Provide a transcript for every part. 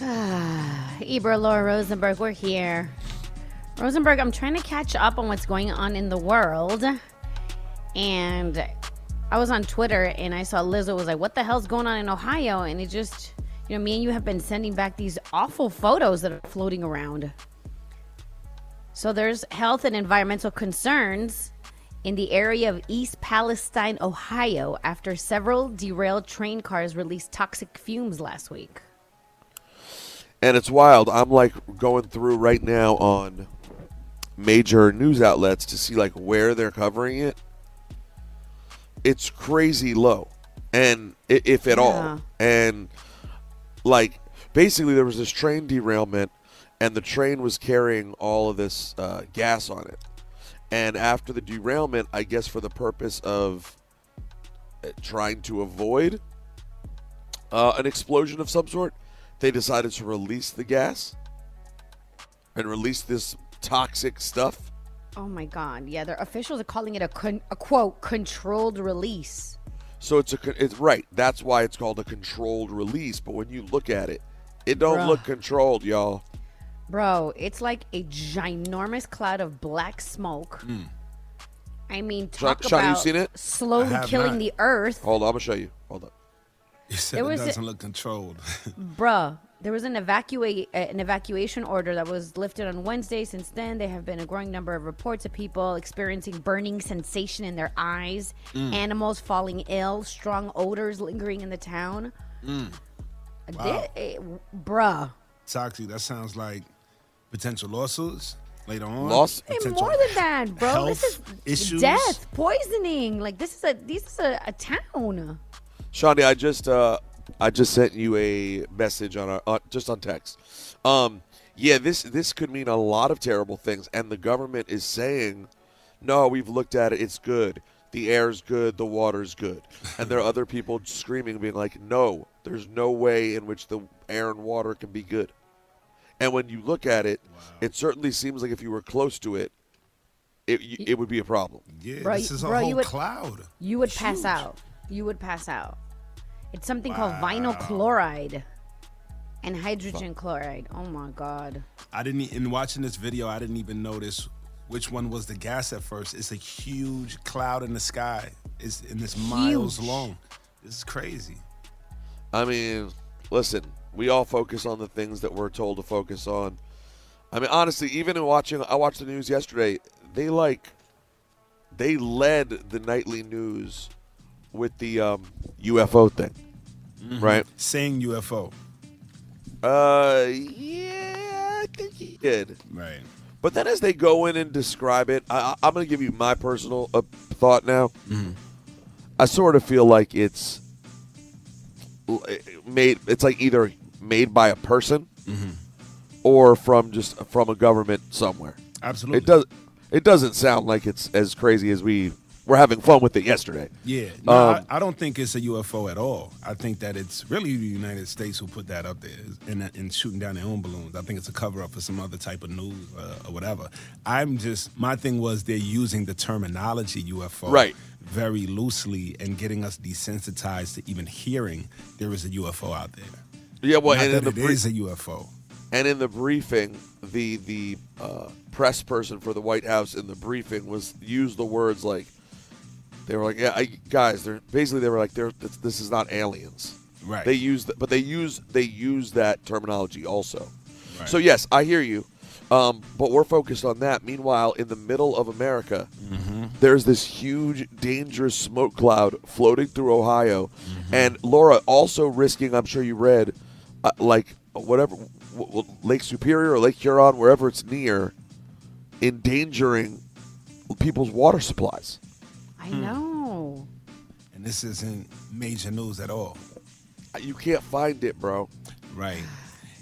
Ah, Ebro, Laura Rosenberg, we're here. Rosenberg, I'm trying to catch up on what's going on in the world. And I was on Twitter and I saw Lizzo was like, What the hell's going on in Ohio? And it just, you know, me and you have been sending back these awful photos that are floating around. So there's health and environmental concerns in the area of East Palestine, Ohio, after several derailed train cars released toxic fumes last week. And it's wild. I'm like going through right now on major news outlets to see like where they're covering it. It's crazy low, and if at Yeah. all, and like basically there was this train derailment, and the train was carrying all of this uh, gas on it. And after the derailment, I guess for the purpose of uh, trying to avoid uh, an explosion of some sort, they decided to release the gas and release this toxic stuff. Oh my God. Yeah, their officials are calling it a, con- a quote, controlled release. So it's a con- it's right. That's why it's called a controlled release. But when you look at it, it don't Bruh. look controlled, y'all. Bro, it's like a ginormous cloud of black smoke. Hmm. I mean, Sean- talk Sean, you about seen it? slowly killing not. the earth. Hold on, I'm gonna show you. Hold on. You said There it was a- doesn't look controlled. Bruh, there was an evacuate uh, an evacuation order that was lifted on Wednesday. Since then, there have been a growing number of reports of people experiencing burning sensation in their eyes, animals falling ill, strong odors lingering in the town. Thi- eh, bruh, Toxic. That sounds like potential lawsuits later on. Loss- Hey, more than that, bro. This is issues. death, poisoning. Like this is a this is a, a town. Shawnee, I just uh I just sent you a message on our uh, just on text. Um yeah, this this could mean a lot of terrible things and the government is saying, "No, we've looked at it. It's good. The air's good, the water's good." And there are other people screaming being like, "No, there's no way in which the air and water can be good." And when you look at it, it certainly seems like if you were close to it, it it would be a problem. Yeah, Bro, this is a bro, you whole would- cloud. You would pass Huge. out. You would pass out. It's something called vinyl chloride and hydrogen chloride. Oh my god. I didn't. In watching this video, I didn't even notice which one was the gas at first. It's a huge cloud in the sky. It's and it's miles Huge. long. This is crazy. I mean, listen, we all focus on the things that we're told to focus on. I mean, honestly, even in watching, I watched the news yesterday. They like, they led the nightly news with the um, UFO thing, right? Saying UFO. Uh, yeah, I think he did. Right. But then as they go in and describe it, I, I'm going to give you my personal uh, thought now. I sort of feel like it's made. It's like either made by a person or from just from a government somewhere. Absolutely. It does. It doesn't sound like it's as crazy as we were having fun with it yesterday. Yeah, no, Um, I, I don't think it's a UFO at all. I think that it's really the United States who put that up there and, and shooting down their own balloons. I think it's a cover up for some other type of news uh, or whatever. I'm just my thing was they're using the terminology UFO Right. very loosely and getting us desensitized to even hearing there is a UFO out there. Yeah, well, Not and in the it brie- is a UFO. And in the briefing, the the uh, press person for the White House in the briefing was used the words like they were like, "Yeah, I, guys, they're basically they were like, they're this, this is not aliens." Right. They use, th- but they use they use that terminology also. Right. So yes, I hear you, um, but we're focused on that. Meanwhile, in the middle of America, Mm-hmm. there's this huge, dangerous smoke cloud floating through Ohio, Mm-hmm. and Laura also risking. I'm sure you read, uh, like whatever w- w- Lake Superior or Lake Huron, wherever it's near, endangering people's water supplies. I Hmm. know. And this isn't major news at all. You can't find it, bro. Right.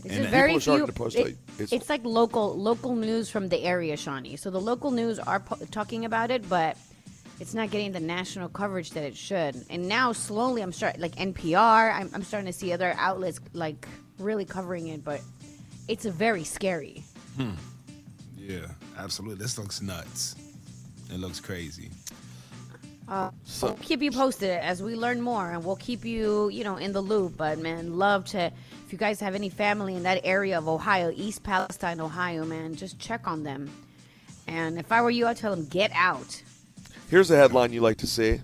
It's And very people are few. to post, it- like, it's, it's- like local local news from the area, Shawnee. So the local news are po- talking about it, but it's not getting the national coverage that it should. And now slowly, I'm starting like NPR. I'm, I'm starting to see other outlets like really covering it, but it's a very scary. Hmm. Yeah, absolutely. This looks nuts. It looks crazy. So, We'll keep you posted as we learn more, and we'll keep you, you know, in the loop. But man, love to. If you guys have any family in that area of Ohio, East Palestine, Ohio, man, just check on them. And if I were you, I'd tell them get out. here's a headline you like to see.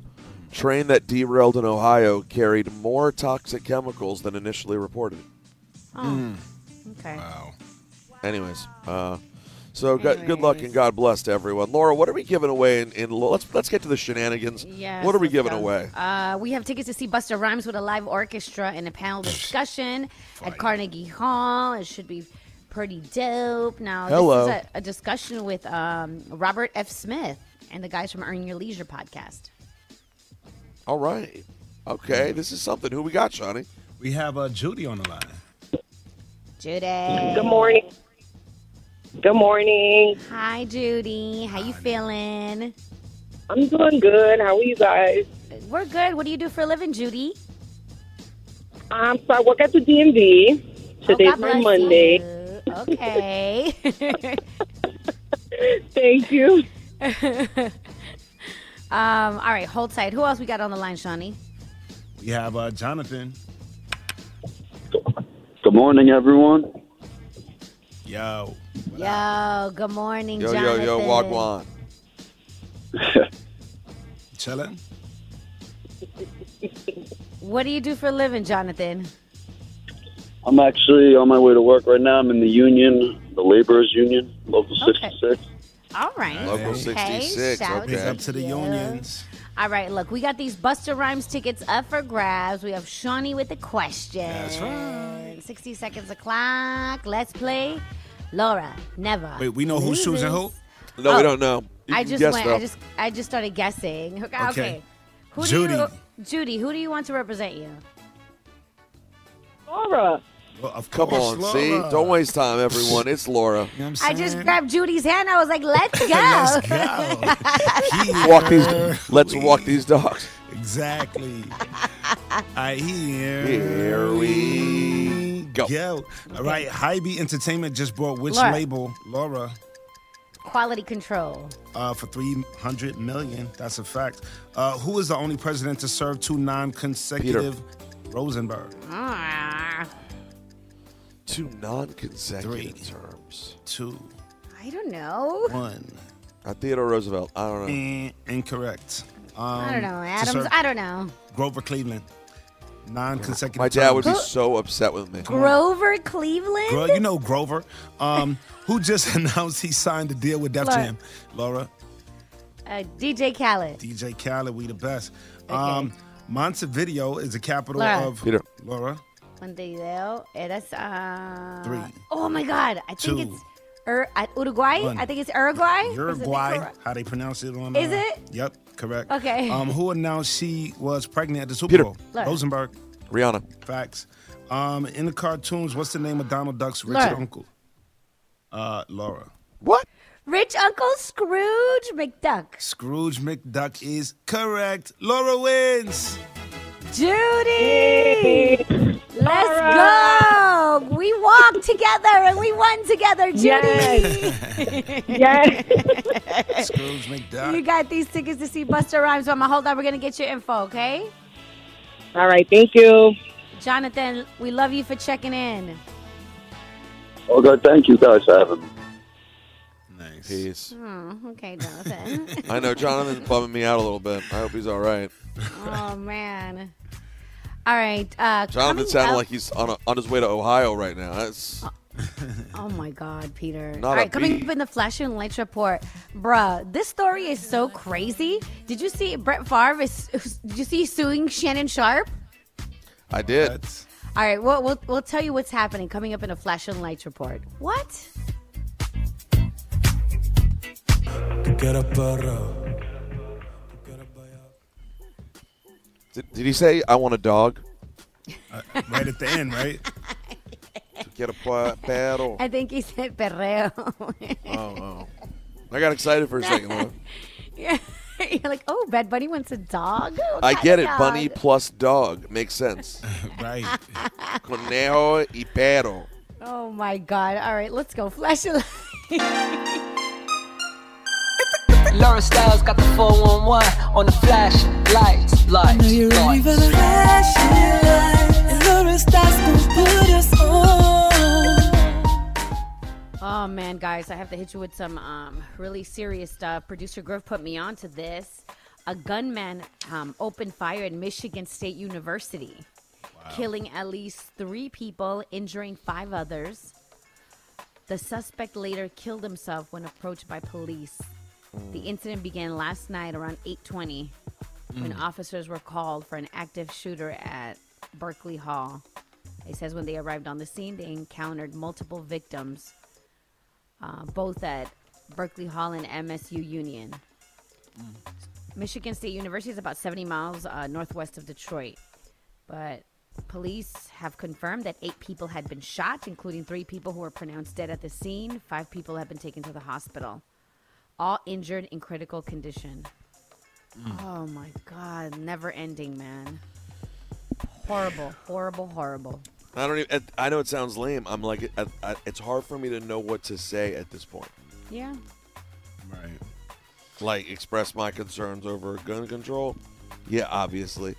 Train that derailed in Ohio carried more toxic chemicals than initially reported. Oh, okay. Wow. Anyways, uh, so good, good luck and God bless to everyone. Laura, what are we giving away? In, in let's let's get to the shenanigans. Yes, what are we giving go. away? Uh, we have tickets to see Busta Rhymes with a live orchestra and a panel discussion at Carnegie Hall. It should be pretty dope. Now, Hello. this is a, a discussion with um, Robert F. Smith and the guys from Earn Your Leisure podcast. All right. Okay, this is something. Who we got, Shawnee? We have uh, Judy on the line. Judy. Good morning. Good morning. Hi, Judy. How you feeling? I'm doing good. How are you guys? We're good. What do you do for a living, Judy? Um, so I work at the DMV. Oh, Today's God my Monday. you. Okay. Thank you. um, all right, hold tight. Who else we got on the line, Shawnee? We have uh, Jonathan. Good morning, everyone. Yo. Yo, good morning, Yo, Jonathan. yo, yo, Wagwan. Chilling. What do you do for a living, Jonathan? I'm actually on my way to work right now. I'm in the union, the laborers union, local Okay. 66. All right. Local Okay, 66, shout okay. Big up to the you. unions. All right, look, we got these Busta Rhymes tickets up for grabs. We have Shawnee with the question. That's right. 60 seconds a clock. Let's play. Laura, never. Wait, we know who's choosing who? No, Oh. we don't know. You I just guess, went. though. I just I just started guessing. Okay. Okay. Who Judy. Do you, Judy, who do you want to represent you? Laura. Well, of Come course, on, Laura. see? Don't waste time, everyone. It's Laura. You know what I I'm just grabbed Judy's hand. I was like, "Let's go." Let's go. Walk these. Let's we- walk these dogs. Exactly. I hear. Here we go. Go. All right. Hybe Entertainment just bought which Laura. label? Laura. Quality control. Uh, for 300 million. That's a fact. Uh, who is the only president to serve two non-consecutive? Rosenberg. Ah, Two non-consecutive Three. terms. Two. I don't know. One. Uh, Theodore Roosevelt. I don't know. Eh, incorrect. Um, I don't know, to Adams. serve- I don't know. Grover Cleveland. Non-consecutive. My dad would be terms. so upset with me. Grover Cleveland. Girl, you know Grover, um, who just announced he signed a deal with Def Laura. Jam. Laura, Uh, DJ Khaled. DJ Khaled, we the best. Um, Montevideo is the capital Laura. of Peter. Laura. Montevideo. Eres, uh, Three. Oh my God! I think Two. it's Ur- uh, Uruguay. One. I think it's Uruguay. Is it Uruguay, how they pronounce it on? Is uh, it? Yep, correct. Okay. Um, who announced she was pregnant at the Super Peter. Bowl? Laura. Rosenberg. Rihanna. Facts. Um, in the cartoons, what's the name of Donald Duck's rich Laura. uncle? Uh, Laura. What? Rich Uncle Scrooge McDuck. Scrooge McDuck is correct. Laura wins. Judy! Let's go! We walked together and we won together, Judy! Yes. yes. Scrooge McDuck. You got these tickets to see Busta Rhymes. Mama, hold on. We're going to get your info, okay? All right. Thank you. Jonathan, we love you for checking in. Okay, thank you guys for having me. Nice. Peace. Oh, okay, Jonathan. I know Jonathan's bumming me out a little bit. I hope he's all right. oh, man. All right. Uh, Jonathan coming sounded up- like he's on, a, on his way to Ohio right now. That's Oh my God, Peter! Not All right, coming beat. up in the Flash and Lights report, bruh. This story is so crazy. Did you see Brett Favre? Is, did you see suing Shannon Sharpe? I did. That's All right, we'll, we'll we'll tell you what's happening coming up in a Flash and Lights report. What? Did, did he say I want a dog? Uh, right at the end, right? Quiero pa- perro. I think he said perreo. Oh, oh. I got excited for a second. huh? yeah. You're like, oh, Bad Bunny wants a dog. What I get of it. Bunny plus dog makes sense. right. Conejo y perro. Oh my God! All right, let's go. Flash a light. Laura Styles got the 411 on the flash lights, lights, lights. Oh man, guys, I have to hit you with some um, really serious stuff. Producer Griff put me onto this. A gunman um, opened fire at Michigan State University, killing at least three people, injuring five others. The suspect later killed himself when approached by police. The incident began last night around 8:20 when officers were called for an active shooter at Berkeley Hall. It says when they arrived on the scene, they encountered multiple victims, uh, both at Berkeley Hall and MSU Union. Michigan State University is about 70 miles uh, northwest of Detroit, but police have confirmed that eight people had been shot, including three people who were pronounced dead at the scene. Five people have been taken to the hospital, all injured in critical condition. Mm. Oh my God, never ending, man. Horrible, horrible, horrible. I don't even. I know it sounds lame. I'm like, I, I, it's hard for me to know what to say at this point. Yeah. Right. Like, express my concerns over gun control. Yeah, obviously,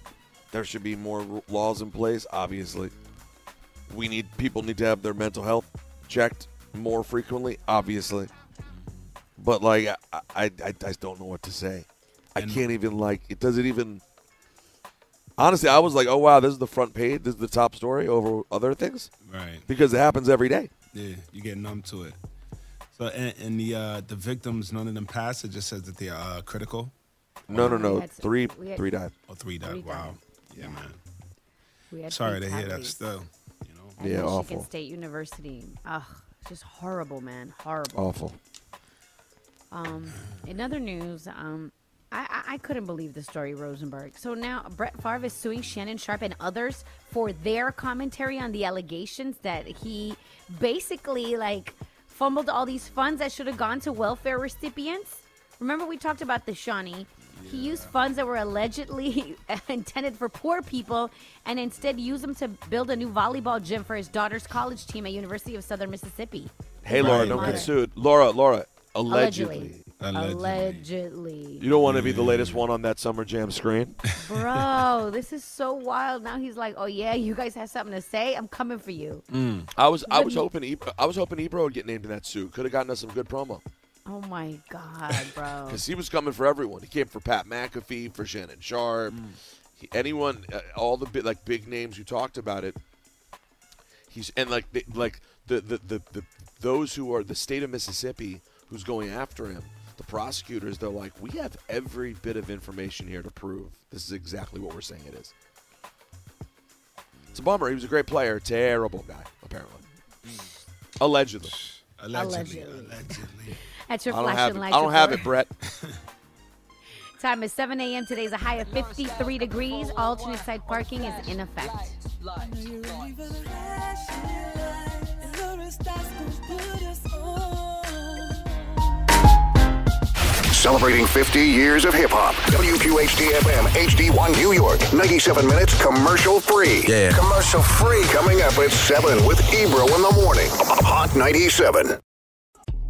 there should be more laws in place. Obviously, we need people need to have their mental health checked more frequently. Obviously, but like, I, I, I, I just don't know what to say. I And- can't even like. It doesn't even. Honestly, I was like, "Oh wow, this is the front page. This is the top story over other things," Right. because it happens every day. Yeah, you get numb to it. So, and, and the uh, the victims, none of them passed. It just says that they are uh, critical. No, no, no. had Three, had- three died. Or three died. Three wow. died. Yeah, man. We had Sorry to hear that. fatalities. Still, you know. At Yeah, Michigan awful. State University. Ugh, just horrible, man. Horrible. Awful. Um, in other news, um, I, I, I couldn't believe the story, Rosenberg. So now Brett Favre is suing Shannon Sharpe and others for their commentary on the allegations that he basically like fumbled all these funds that should have gone to welfare recipients. Remember we talked about the Shawnee. He used funds that were allegedly intended for poor people and instead used them to build a new volleyball gym for his daughter's college team at University of Southern Mississippi. Hey, Laura, don't get sued. Laura, Laura, allegedly. Allegedly. Allegedly. Allegedly. You don't want to be the latest one on that Summer Jam screen. Bro, this is so wild. Now he's like, "Oh yeah, you guys have something to say? I'm coming for you." I was, I Let was hoping, Ebro, I was hoping Ebro would get named in that suit. Could have gotten us some good promo Oh my god, bro. because he was coming for everyone. He came for Pat McAfee, for Shannon Sharpe, he, anyone, uh, all the big, like big names who talked about it. He's and like, the, like the, the the the those who are the state of Mississippi who's going after him. The prosecutors, they're like, we have every bit of information here to prove this is exactly what we're saying it is. It's a bummer. He was a great player. Terrible guy, apparently. Allegedly. Allegedly. Allegedly. Allegedly. That's your I don't flashing have it. I don't have it, Brett. Time is 7 a.m. Today's a high of 53 degrees. Alternate side parking is in effect. Celebrating 50 years of hip hop. WQHT FM HD1 New York. 97 minutes commercial free. Yeah. Commercial free. Coming up at 7 with Ebro in the morning. Hot 97.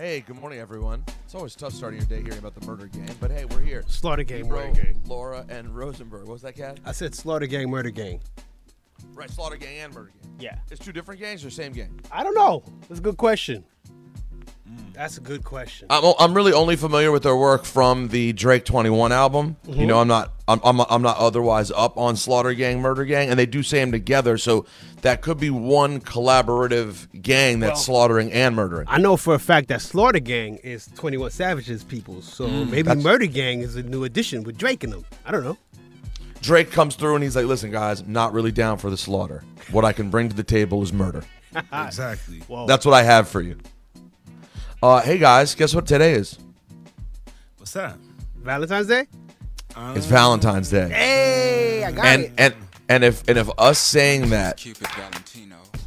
Hey, good morning, everyone. It's always tough starting your day hearing about the murder gang, but hey, we're here. Slaughter gang, Ebro, murder gang. Laura, and Rosenberg. What was that, cat? I said slaughter gang, murder gang. Right, Slaughter Gang and Murder Gang. Yeah. It's two different gangs or same gang? I don't know. That's a good question. That's a good question. I'm, I'm really only familiar with their work from the Drake 21 album. You mm-hmm. know, I'm not I'm, I'm I'm not otherwise up on Slaughter Gang, Murder Gang, and they do say them together, so that could be one collaborative gang that's Well- slaughtering and murdering. I know for a fact that Slaughter Gang is 21 Savage's people, so mm. maybe That's- Murder Gang is a new addition with Drake in them. I don't know. Drake comes through and he's like, "Listen, guys, not really down for the slaughter. What I can bring to the table is murder. exactly. Whoa. That's what I have for you." Uh, hey guys, guess what today is? What's that? Valentine's Day? It's Valentine's Day. Hey, I got and it. and and if and if us saying that,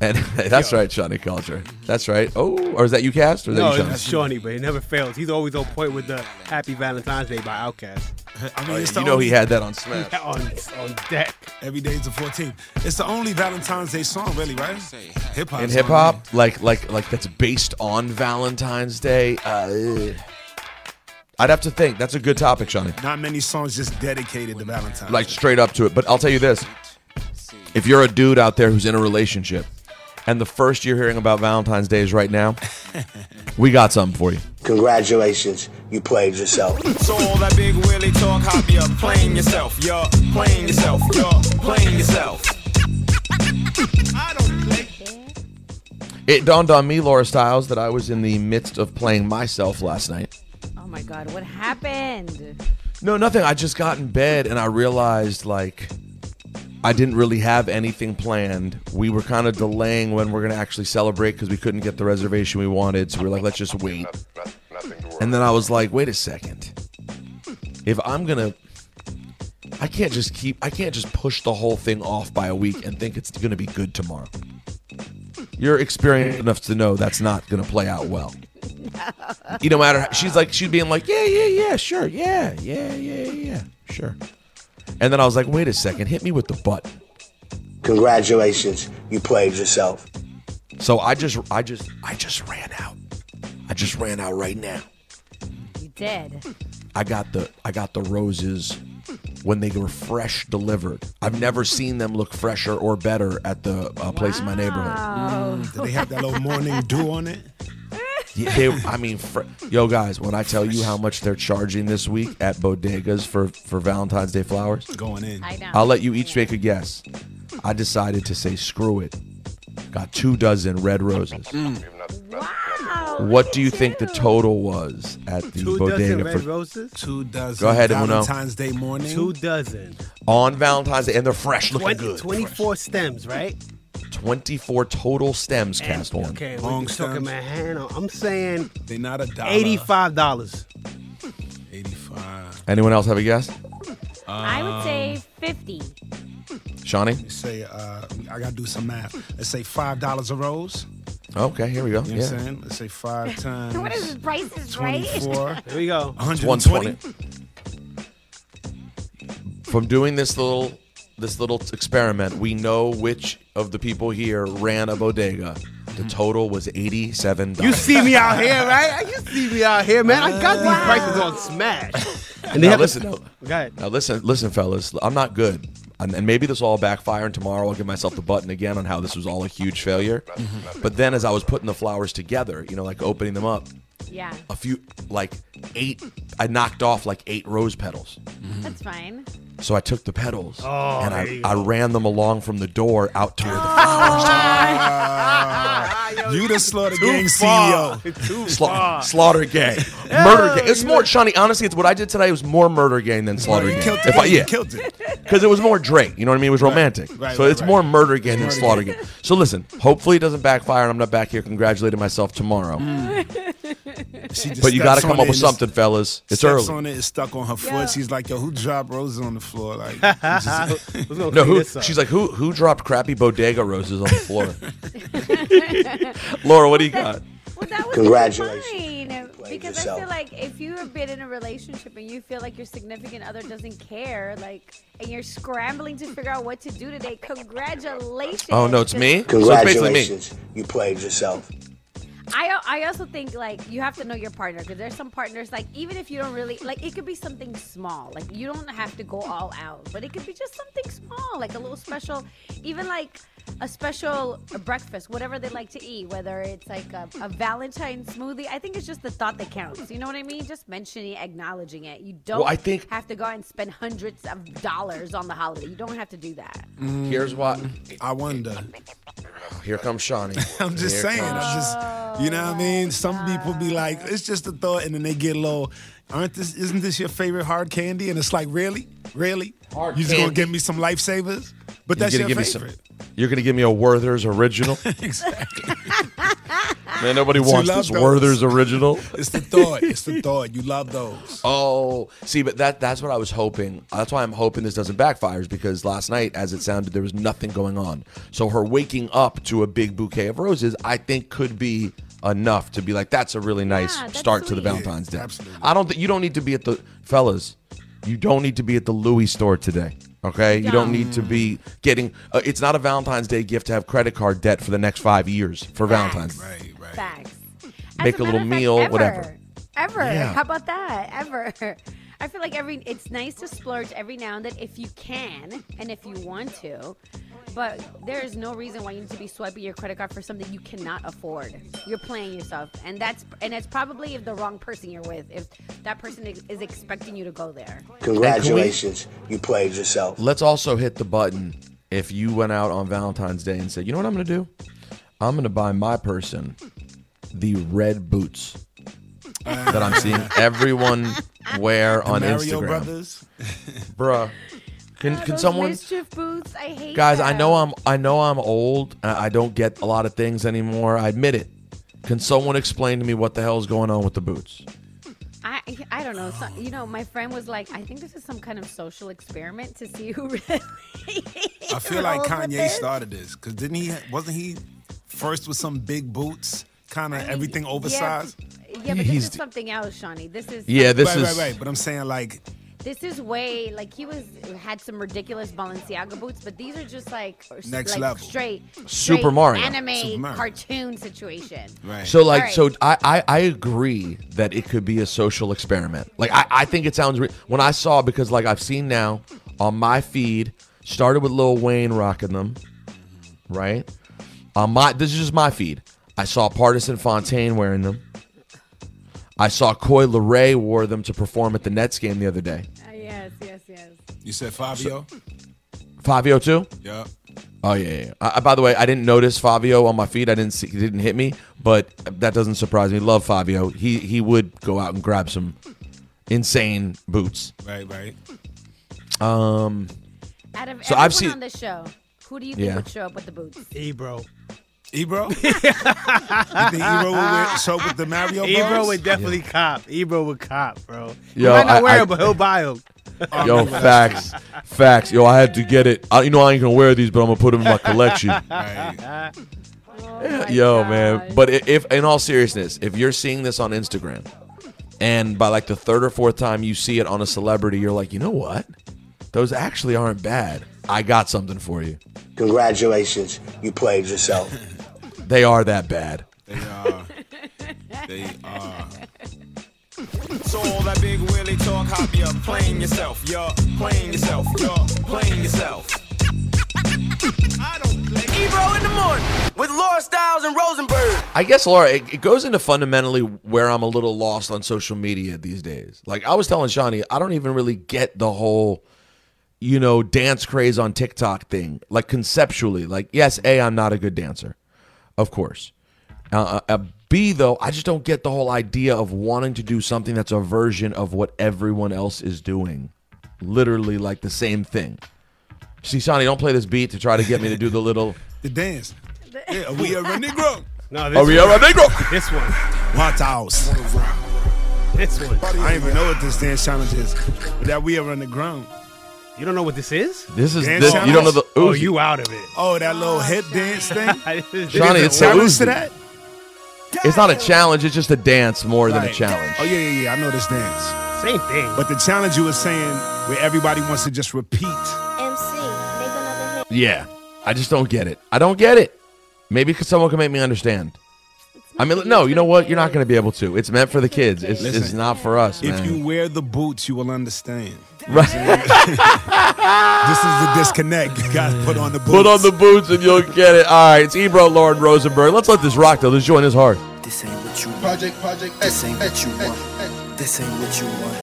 and that's right, Shawnee Culture. That's right. Oh, or is that you, Cast? Or is no, that you, it's Shawnee, but he never fails. He's always on point with the Happy Valentine's Day by Outkast. I Oh, yeah, you know he had that on Smash. on, on deck. Every day is the 14th. It's the only Valentine's Day song, really, right? Hip hop. In hip hop, like like like that's based on Valentine's Day. Uh, I'd have to think. That's a good topic, Shawnee. Not many songs just dedicated to Valentine's. Like straight up to it. But I'll tell you this: if you're a dude out there who's in a relationship, and the first you're hearing about Valentine's Day is right now, we got something for you. Congratulations, you played yourself. So all that big Willie talk, hop you playing yourself, you're playing yourself, you're playing yourself. It dawned on me, Laura Styles, that I was in the midst of playing myself last night. Oh my God, what happened? No, nothing. I just got in bed and I realized like I didn't really have anything planned. We were kind of delaying when we're going to actually celebrate because we couldn't get the reservation we wanted. So we were like, let's just wait. And then I was like, wait a second. If I'm going to. I can't just keep. I can't just push the whole thing off by a week and think it's going to be good tomorrow. You're experienced enough to know that's not going to play out well. You no matter. How, She's like, she's being like, yeah, yeah, yeah, sure, yeah, yeah, yeah, yeah, sure. And then I was like, wait a second, hit me with the button. Congratulations, you played yourself. So I just, I just, I just ran out. I just ran out right now. You did. I got the, I got the roses when they were fresh delivered. I've never seen them look fresher or better at the uh, place in my neighborhood. Mm, do they have that little morning dew on it? Yeah, they, I mean, fr- yo, guys, when I tell you how much they're charging this week at bodegas for for Valentine's Day flowers, Going in. I know. I'll let you each make a guess. I decided to say screw it. Got two dozen red roses. What do you think the total was at the Two dozen bodega red for roses? Two dozen. Go ahead, Emuno. Valentine's Day morning. Two dozen. on Valentine's Day? And they're fresh, looking 20, good. 24 stems, right? Twenty-four total stems cast on. Okay, Long we're talking stems. Manhattan. I'm saying They're not a dollar. eighty-five dollars. 85. Anyone else have a guess? I would Um, say 50. Shawnee? Let's say uh, I gotta do some math. Let's say five dollars a rose. Okay, here we go. You know what I'm Yeah. saying? Let's say five times What is this? Price is right? twenty-four. Here we go. 120. From doing this little this little experiment, we know which of the people here ran a bodega. The mm-hmm. total was eighty-seven. You see me out here, right? You see me out here, man. I got these prices on Smash. And they now have listen, A, now, go ahead. now listen, listen, fellas. I'm not good, and, and maybe this will all backfire. And tomorrow I'll give myself the button again on how this was all a huge failure. Mm-hmm. But then, as I was putting the flowers together, you know, like opening them up, Yeah, a few, like eight, I knocked off like eight rose petals. that's fine. So I took the pedals Oh, and I, I ran them along from the door out to where the oh, flowers are. You the slaughter Too gang far. CEO. Too Sla- slaughter gang, murder gang. It's more, Shawnee. Honestly, it's what I did today was more murder gang than slaughter you gang. killed If it. I, yeah, killed it. because it was more Drake. You know what I mean? It was romantic. Right, so right, it's right. more murder gang than Murder slaughter gang. gang. So listen, hopefully it doesn't backfire, and I'm not back here congratulating myself tomorrow. Mm. She just But you got to come up with and something, fellas. It's steps early. on it, it's stuck on her foot. Yeah. She's like, yo, who dropped roses on the floor? Like, just- No, who, she's like, who who dropped crappy bodega roses on the floor? Laura, what do you got? Well, that was Congratulations. fine because I yourself. feel like if you have been in a relationship and you feel like your significant other doesn't care, like, and you're scrambling to figure out what to do today, congratulations. Oh no, it's me. So it's basically me. Congratulations. You played yourself. I I also think like you have to know your partner because there's some partners like even if you don't really like it could be something small like you don't have to go all out but it could be just something small like a little special even like a special breakfast whatever they like to eat whether it's like a, a Valentine smoothie I think it's just the thought that counts you know what I mean just mentioning acknowledging it you don't Well, I think- have to go out and spend hundreds of dollars on the holiday you don't have to do that Here's what. I wonder. Here comes Shawnee. I'm just Here saying. comes- I just, you know what I mean? Oh, some people be like, it's just a thought, and then they get low. Aren't this? Isn't this your favorite hard candy? And it's like, really, really? Hard you just gonna give me some lifesavers? But You're that's gonna your give me some- favorite. You're gonna give me a Werther's original. exactly. Man, nobody But wants love this those. Werther's original. It's the thought. It's the thought. You love those. Oh, see, but that that's what I was hoping. That's why I'm hoping this doesn't backfire is because last night, as it sounded, there was nothing going on. So her waking up to a big bouquet of roses, I think, could be enough to be like, that's a really nice that's start to the sweet. Valentine's Day. absolutely. I don't think you don't need to be at the fellas. You don't need to be at the Louis store today. Okay, you don't need to be getting. Uh, it's not a Valentine's Day gift to have credit card debt for the next five years for Valentine's. Right, right. Facts. Make a matter little of fact, meal, ever. whatever. Ever. Yeah. How about that? Ever. I feel like every it's nice to splurge every now and then if you can and if you want to. But there is no reason why you need to be swiping your credit card for something you cannot afford. You're playing yourself, and that's and it's probably if the wrong person you're with. If that person is is expecting you to go there. Congratulations. You played yourself. Let's also hit the button if you went out on Valentine's Day and said, you know what I'm going to do? I'm going to buy my person the red boots that I'm seeing everyone wear on Mario Instagram. Brothers. Bruh. Can, can Those someone mischief boots? I hate. guys I know. I'm I know I'm old and I don't get a lot of things anymore I admit it can someone explain to me what the hell is going on with the boots I I don't know. So, you know, my friend was like, I think this is some kind of social experiment to see who really. I feel like Kanye started this because didn't he? Wasn't he first with some big boots, kind of everything oversized? Yeah, yeah but He's- this is something else, Shawnee. This is Yeah, this right, is right, right. But I'm saying like this is way like he was had some ridiculous Balenciaga boots, but these are just like Next like level. straight, Super Mario. anime Super Mario. cartoon situation. right. So like Alright. so I, I I agree that it could be a social experiment. Like I, I think it sounds re- when I saw because like I've seen now on my feed started with Lil Wayne rocking them, right? On my this is just my feed. I saw Partisan Fontaine wearing them. I saw Coi Leray wore them to perform at the Nets game the other day. Uh, yes, yes, yes. you said Fabio. Fabio too. yeah. Oh yeah. yeah. I, I- by the way, I didn't notice Fabio on my feet. I didn't see. He didn't hit me, but that doesn't surprise me. Love Fabio. He he would go out and grab some insane boots. Right. Right. Um. Out of So everyone I've seen- on this show, who do you think Yeah. would show up with the boots? Ebro. Ebro. you think Ebro will wear, show with the Mario Ebro Bros? would definitely cop. Ebro would cop, bro. He Yo, might not I- wear I- them, but he'll buy them. Oh, Yo, facts, facts. Yo, I had to get it. I, you know, I ain't gonna wear these, but I'm gonna put them in my collection. Right. Oh Yo, man. But i- if, in all seriousness, if you're seeing this on Instagram, and by like the third or fourth time you see it on a celebrity, you're like, you know what? Those actually aren't bad. I got something for you. Congratulations. You played yourself. They are that bad. They are. They are. So all that big willy talk, hop you up, playing yourself, you're playing yourself, you're playing yourself. I don't play. Ebro in the morning with Laura Styles and Rosenberg. I guess, Laura, it, it goes into fundamentally where I'm a little lost on social media these days. Like I was telling Shawnee, I don't even really get the whole, you know, dance craze on TikTok thing, like conceptually. Like, yes, A, I'm not a good dancer, of course. Uh, uh, uh, B, though, I just don't get the whole idea of wanting to do something that's a version of what everyone else is doing. Literally, like the same thing. See, Sonny, don't play this beat to try to get me to do the little. The dance. Yeah, we are a Negro. No, Are we one. a Negro? This one. Hot house. This one. I don't even know what this dance challenge is. But that we are on the ground. You don't know what this is? This is Dance this, you don't know the Oh, you out of it. Oh, that little hip dance thing. Johnny, it's a the challenge Uzi. to that. It's not a challenge. It's just a dance more than a challenge. Oh yeah, yeah, yeah. I know this dance. Same thing. But the challenge you were saying, where everybody wants to just repeat. MC. make another hit. Yeah, I just don't get it. I don't get it. Maybe 'cause someone can make me understand. I mean, no, you know what? You're not going to be able to. It's meant for the kids. It's, it's not for us, Man. If you wear the boots, you will understand. Right. this is the disconnect. You gotta put on the boots. Put on the boots and you'll get it. All right, it's Ebro Lauren Rosenberg. Let's let this rock, though. Let's join his heart. This ain't what you want. Project, project. This ain't what you want. This ain't what you want.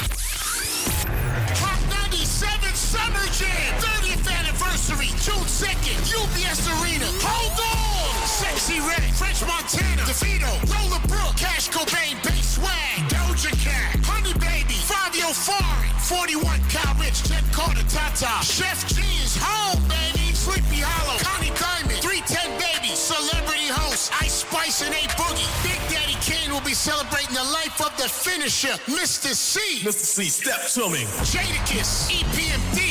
Arena. Hold on! Sexyy Red, French Montana, DeVito, Lola Brooke, Cash Cobain, Bass Swag, Doja Cat, Honey Baby, Fivio Foreign, 41 Cal Rich, Jet Carter, Tata, Chef G is home, baby, Sleepy Hollow, Connie Diamond, 310 Baby, Celebrity Host, Ice Spice and A Boogie. Big Daddy Kane will be celebrating the life of the finisher, Mr. Cee. Mr. Cee, step to me. Jadakiss, E EPMD,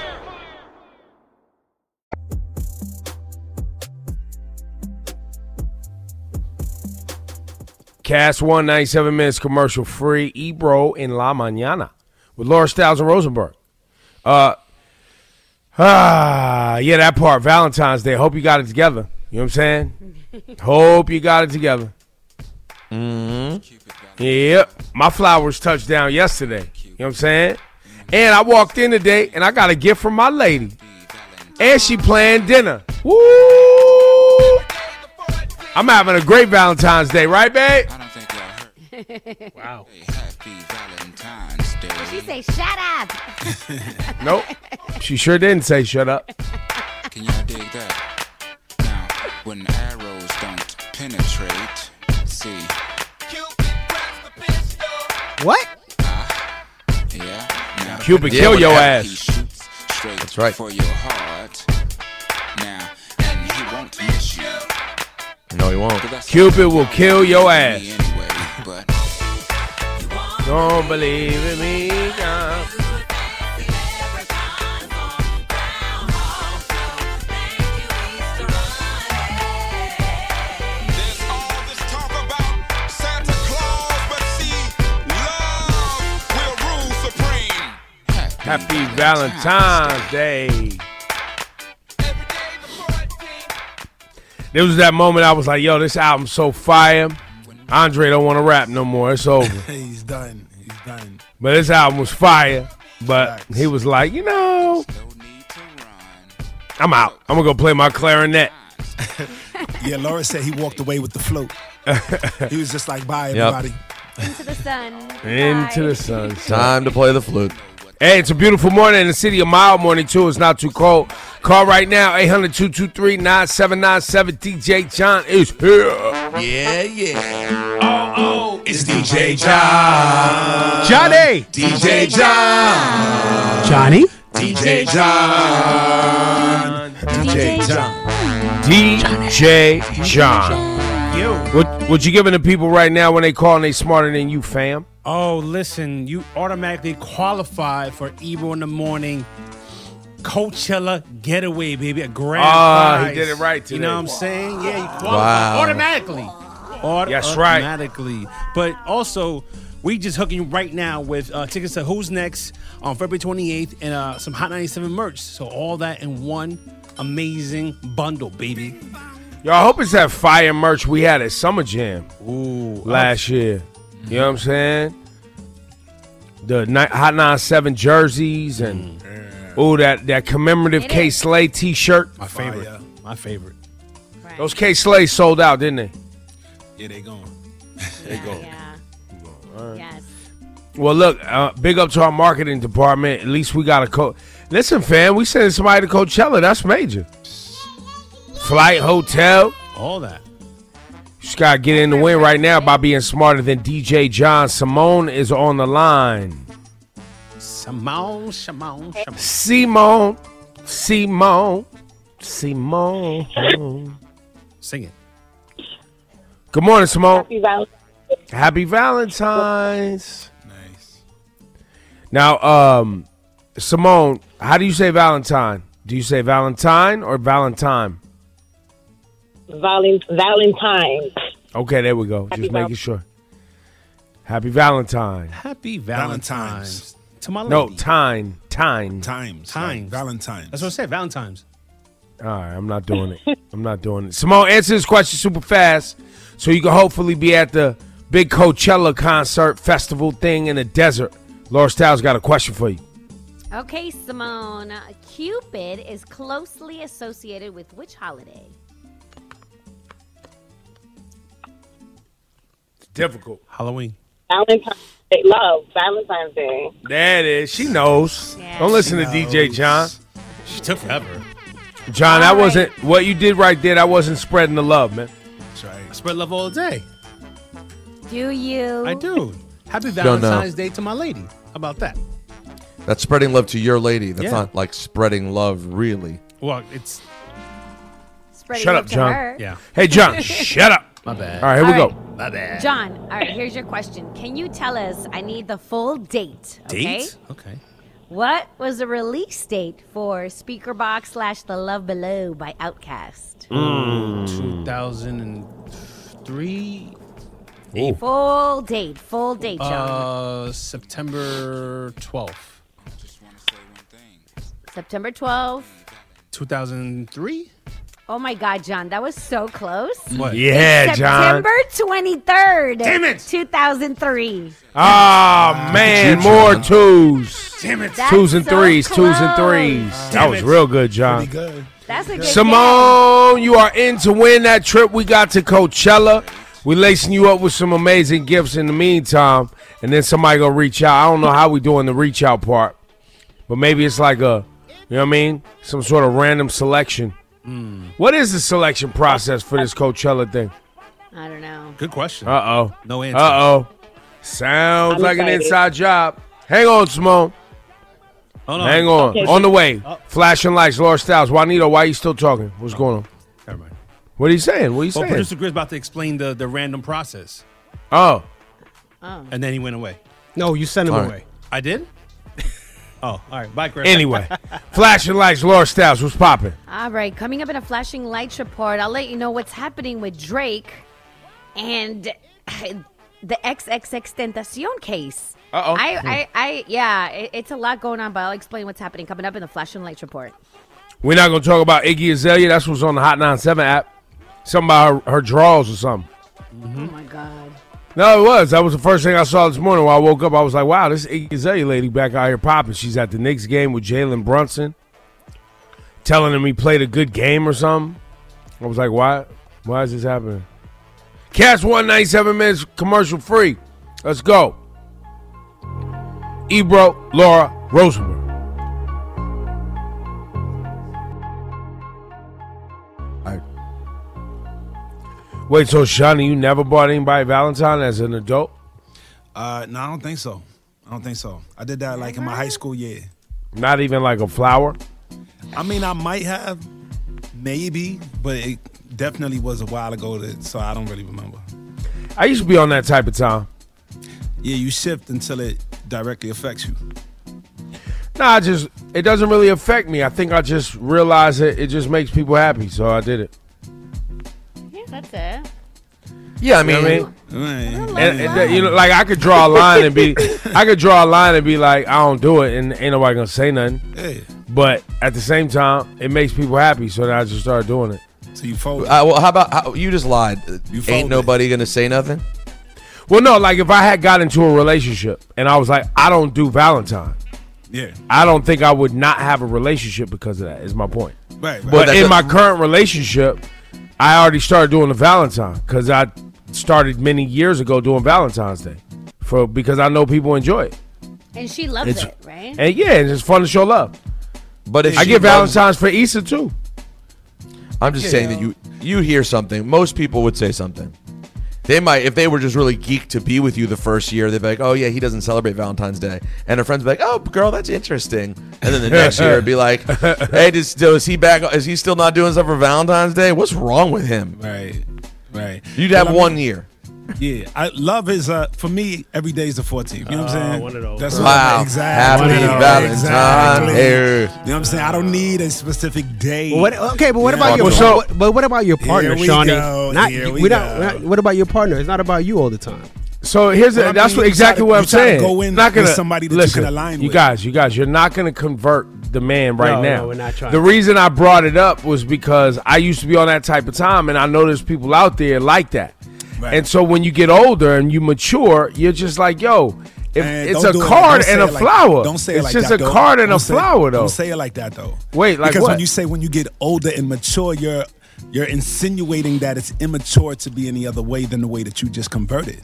ninety seven minutes commercial free. Ebro in La Mañana with Laura Styles and Rosenberg. Uh, ah, yeah, that part. Valentine's Day. Hope you got it together. You know what I'm saying? Hope you got it together. Mm-hmm. Yep. My flowers touched down yesterday. You know what I'm saying? And I walked in today and I got a gift from my lady. And she planned dinner. Woo! I'm having a great Valentine's Day, right, babe? I don't think y'all heard. wow. Happy Valentine's Did she say shut up? Nope. She sure didn't say shut up. Can y'all dig that? Now, when arrows don't penetrate, see. What? Ah, yeah. Now, Cupid, Yeah, kill when your ass. Shoots straight That's right. for your heart. No, he won't. Cupid will kill your ass. Don't believe in me, God. Santa Claus, but see, love will rule supreme. Happy Valentine's Day. There was that moment I was like, yo, this album's so fire. Andre don't want to rap no more. It's over. He's done. He's done. But this album was fire. But he was like, you know, I'm out. I'm gonna go play my clarinet. Yeah, Laura said he walked away with the float. he was just like, bye, Yep. everybody. Into the sun. Into the sun. Time to play the flute. Hey, it's a beautiful morning in the city. A mild morning, too. It's not too cold. Call right now, 800 223 9797. DJ John is here. Yeah, yeah. Oh, oh, it's DJ John. Johnny. DJ John. Johnny. DJ John. DJ John. DJ John. You. What what you giving the people right now when they call and they smarter than you, fam? Oh, listen, you automatically qualify for Ebro in the morning Coachella getaway, baby. A grand Ah, he did it right You know what I'm saying? Yeah, you qualify Wow. automatically. Auto- That's right. Automatically. But also, we just hooking you right now with uh, tickets to Who's Next on February 28th and uh, some Hot 97 merch. So all that in one amazing bundle, baby. Yo, I hope it's that fire merch we had at Summer Jam Ooh, last year. You know what I'm saying? The ni- Hot 97 jerseys and oh that that commemorative Kay Slay T-shirt. My favorite. My favorite. Those Kay Slay sold out, didn't they? Yeah, they gone. They go. Yes. Well, look, uh, big up to our marketing department. At least we got a co. Listen, fam, we sending somebody to Coachella. That's major. Flight, hotel. All that. Just gotta get in the win right now by being smarter than DJ John. Simone is on the line. Simone, Simone, Simone. Simone, Simone, Simone. Sing it. Good morning, Simone. Happy Valentine's. Happy Valentine's. Nice. Now, um, Simone, how do you say Valentine? Do you say Valentine or Valentine? Valent- Valentine's. Okay, there we go. Happy Just Val- making sure. Happy Valentine. Happy Valentine's. To my No, lady. time, time, times, Times. Valentine's. That's what I said. Valentine's. All right, I'm not doing it. I'm not doing it. Simone, answer this question super fast so you can hopefully be at the big Coachella concert festival thing in the desert. Laura Styles got a question for you. Okay, Simone. Cupid is closely associated with which holiday? Difficult. Halloween. Valentine's Day. Love. Valentine's Day. That is. She knows. Don't listen to DJ John. She took forever. John, that All right. wasn't what you did right there. I wasn't spreading the love, man. That's right. I spread love all day. Do you? I do. Happy Don't know. Valentine's Day to my lady. How about that? That's spreading love to your lady. That's Yeah. not like spreading love, really. Well, it's Spreading Shut up, to John. her. yeah. Hey, John, shut up. My bad. All right, here we All go. My bad. John, all right, here's your question. Can you tell us? I need the full date. Okay. Date? Okay. What was the release date for Speakerboxxx slash The Love Below by Outkast? Mm. 2003. Full date, full date, John. Uh, September 12th. September 12th. 2003? Oh my God, John, that was so close. What? Yeah, John. September 23rd. Damn it. 2003. Oh ah, ah, man, more twos. Damn it. That's twos and so threes, twos and close. threes. that was real good, John. Good. That's a good Simone, you are in to win that trip we got to Coachella. We lacing you up with some amazing gifts in the meantime, and then somebody gonna reach out. I don't know how we doing the reach out part, but maybe it's like a, you know what I mean, some sort of random selection. What is the selection process for this Coachella thing? I don't know. Good question. Uh oh. No answer. Uh oh. Sounds I'm like an inside job. Hang on, Simone. Hold on. Hang on. Okay. On the way. Oh. Flashing lights, Laura Styles. Juanito, why are you still talking? What's going on? Never mind. What are you saying? What are you Well, saying? producer Grizz about to explain the, the random process, Oh. Oh. and then he went away. No, you sent him All right. away. I did? Oh, all right. Bye, Grizz. Anyway, flashing lights, Laura Styles. What's popping? All right, coming up in a flashing lights report, I'll let you know what's happening with Drake and the XXXTentacion case. Uh-oh. I, hmm. I, I, yeah, it, it's a lot going on, but I'll explain what's happening coming up in the flashing lights report. We're not going to talk about Iggy Azalea. That's what's on the Hot 97 app. Something about her, her draws or something. Mm-hmm. Oh my God. No, it was. That was the first thing I saw this morning when I woke up. I was like, wow, this Iggy Azalea lady back out here popping. She's at the Knicks game with Jalen Brunson, telling him he played a good game or something. I was like, why? Why is this happening? Cast 197 minutes commercial free. Let's go. Ebro, Laura, Rosenberg. Wait, so Shawnee, you never bought anybody Valentine as an adult? Uh, no, I don't think so. I don't think so. I did that like in my high school year. Not even like a flower? I mean, I might have, maybe, but it definitely was a while ago, that, so I don't really remember. I used to be on that type of time. Yeah, you shift until it directly affects you. Nah, I just it doesn't really affect me. I think I just realize it. It just makes people happy, so I did it. Yeah, that's it. Yeah, I You know mean, what And, and you know, like I could draw a line and be, I could draw a line and be like, I don't do it, and ain't nobody gonna say nothing. Hey. But at the same time, it makes people happy, so then I just started doing it. So you fold. Uh, well, how about how, you just lied? You Ain't folded. nobody gonna say nothing. Well, no, like if I had got into a relationship and I was like, I don't do Valentine, Yeah. I don't think I would not have a relationship because of that. Is my point. Right. right. But that's in a- my current relationship, I already started doing the Valentine because I started many years ago doing Valentine's Day for because I know people enjoy it. And she loves It's- it, right? And yeah, and it's just fun to show love. But if I she get Valentine's for Easter too. I'm just Yeah. saying that you you hear something. Most people would say something. They might, if they were just really geeked to be with you the first year, they'd be like, "Oh yeah, he doesn't celebrate Valentine's Day," and her friends would be like, "Oh, girl, that's interesting." And then the next year, it'd be like, "Hey, does, is he back? Is he still not doing stuff for Valentine's Day? What's wrong with him?" Right. Right. You'd have I mean, one year. Yeah, I, love is uh for me every day is the 14th. You know what I'm Uh, saying? one of those. That's Wow. what, exactly. Happy One. Valentine Exactly. Day. You know what I'm saying? I don't need a specific day. What, okay, but what Yeah. about your Well, so- what, but what about your partner, Here we Shawnee? go, Not, here we we don't- go. not- what about your partner? It's not about you all the time. So here's Well, the, I that's mean, what exactly to- what I'm you try to saying. go in not with gonna somebody that you listen, can align You guys, you guys, you're not gonna convert the man right No, now. no, we're not trying the to. reason I brought it up was because I used to be on that type of time, and I know there's people out there like that. Right. And so when you get older and you mature, you're just like, yo, if Man, it's a do it. card and a like- flower. Don't say it it's like just that. a though. card and Don't a say- flower, though. Don't say it like that though. Wait, like because what? when you say when you get older and mature, you're you're insinuating that it's immature to be any other way than the way that you just converted.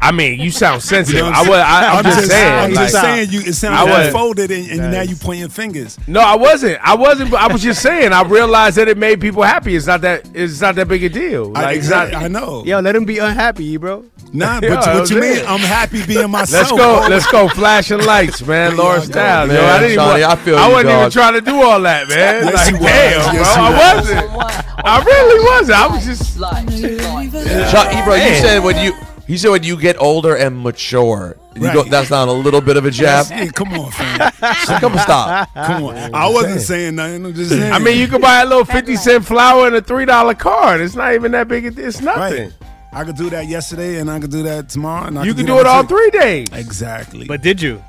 I mean, you sound sensitive. You know I what was, I'm I, I'm, just, saying. I'm like- just saying you. It I sounds was- like folded, and, and now you pointing fingers. No, I wasn't. I wasn't. I was just saying. I realized that it made people happy. It's not that. It's not that big a deal. Like, I, it's not- exactly, I know. Yo, let him be unhappy, bro. Nah, but Yeah, what you mean? saying. I'm happy being myself. Let's go. Let's go. Flashing lights, man. Laura Styles. Yo, Man, I didn't even. Shawnee, I feel I you, wasn't even trying to do all that, man. Yes, like, you damn, Yes, bro. you I was. wasn't. I really wasn't. I was just. Sean, Ebro, you said when you you said when you get older and mature, you go, that's not a little bit of a jab. Hey, come on, fam. Come on, stop. Come on. I wasn't saying nothing. I'm just saying. I mean, you could buy a little fifty cent flower and a three dollar card. It's not even that big. a It's nothing. Right. I could do that yesterday, and I could do that tomorrow. And I You could can do it all next three days. Exactly. But did you?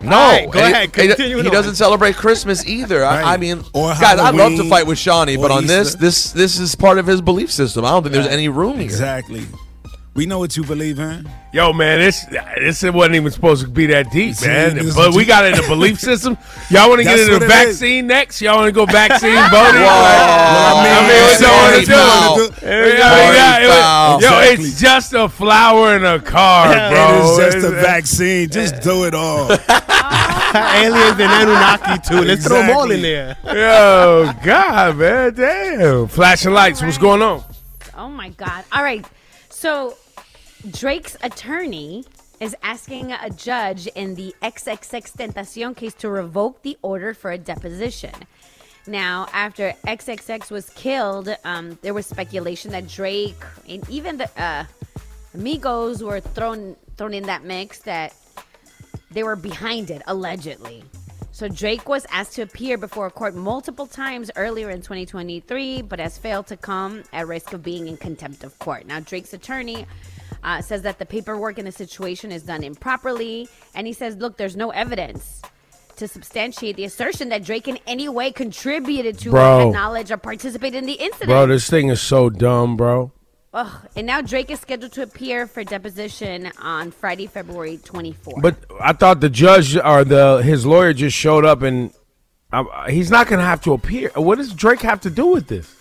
No, All right, go and he- ahead, he- continue He, on. doesn't celebrate Christmas either. I, I mean, Or guys, I'd love to fight with Shawnee, but on this, Easter. this, this is part of his belief system. I don't think there's any room here. exactly. We know what you believe in. Yo, man, this this wasn't even supposed to be that deep, See, man. But we got it in the belief system. Y'all want to get into the what it is. vaccine next? Y'all want to go vaccine voting? Whoa. I mean, I mean, what y'all want to do? it Yo, Exactly. it's just a flower and a card, bro. it is just a It's- vaccine. Just do it all. Aliens and Anunnaki too. Let's throw them all in there. Yo, God, man, damn. Flashing lights. What's going on? Oh my God. All right. So Drake's attorney is asking a judge in the XXXTentacion case to revoke the order for a deposition. Now, after XXX was killed, um, there was speculation that Drake and even the uh, Amigos were thrown thrown in that mix that they were behind it allegedly. So Drake was asked to appear before a court multiple times earlier in 2023, but has failed to come at risk of being in contempt of court. Now Drake's attorney uh, says that the paperwork in the situation is done improperly, and he says, "Look, there's no evidence." To substantiate the assertion that Drake in any way contributed to, or Bro. knowledge, or participated in the incident. Bro, this thing is so dumb, bro. Ugh. And now Drake is scheduled to appear for deposition on Friday, February 24th. But I thought the judge or the his lawyer just showed up and uh, he's not gonna have to appear. What does Drake have to do with this?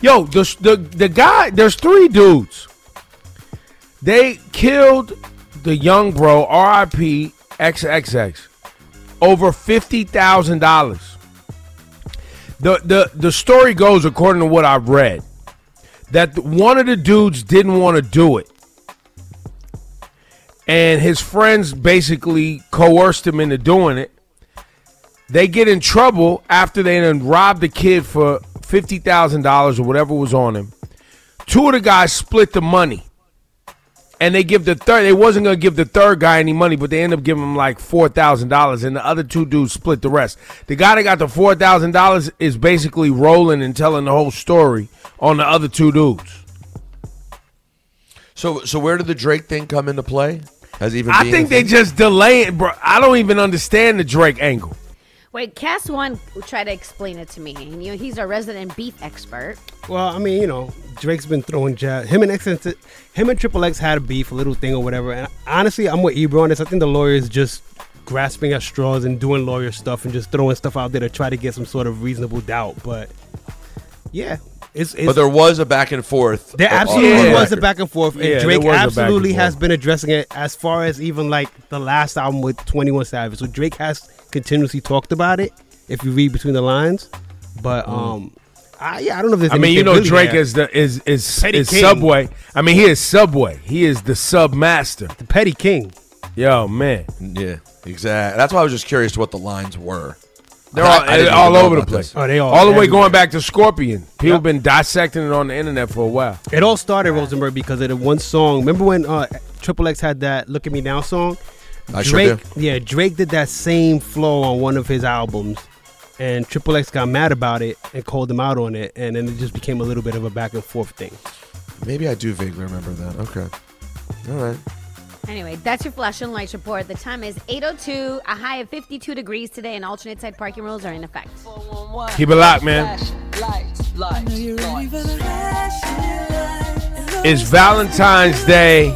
Yo, the the the guy. There's three dudes. They killed the young bro, R.I.P. XXX, over fifty thousand dollars. The the the story goes according to what I've read that one of the dudes didn't want to do it and his friends basically coerced him into doing it. They get in trouble after they done robbed the kid for fifty thousand dollars or whatever was on him. Two of the guys split the money, and they give the third. They wasn't gonna give the third guy any money, but they end up giving him like four thousand dollars, and the other two dudes split the rest. The guy that got the four thousand dollars is basically rolling and telling the whole story on the other two dudes. So, so where did the Drake thing come into play? Has even I think they just delay it, bro. I don't even understand the Drake angle. Wait, Cass one try to explain it to me. And you know, he's a resident beef expert. Well, I mean, you know, Drake's been throwing jab. Him and X, him and Triple X had a beef, a little thing or whatever. And honestly, I'm with Ebro on this. I think the lawyers just grasping at straws and doing lawyer stuff and just throwing stuff out there to try to get some sort of reasonable doubt. But yeah, it's, it's but there was a back and forth. There on- on absolutely the was a back and forth, and Yeah, Drake was a back and absolutely has been addressing it as far as even like the last album with Twenty One Savage. So Drake has continuously talked about it. If you read between the lines, but um, I, yeah, I don't know if there's. Mm. I mean, you know, really Drake there. is the is is, Petty is king. Subway. I mean, he is Subway. He is the sub master, the petty king. Yo, man, Yeah, exactly. That's why I was just curious what the lines were. they're I- all, I didn't all over the place. Oh, they all- all the way going back to Scorpion. People Yep. have been dissecting it on the internet for a while. It all started Rosenberg because of the one song. Remember when uh, Triple X had that "Look at Me Now" song? I Drake, do. yeah, Drake did that same flow on one of his albums, and Triple X got mad about it and called him out on it, and then it just became a little bit of a back and forth thing. Maybe I do vaguely remember that. Okay. All right. Anyway, that's your flash and lights report. The time is 8.02, a high of 52 degrees today, and alternate side parking rules are in effect. Keep it locked, man. Lights, lights, lights. Is Valentine's Day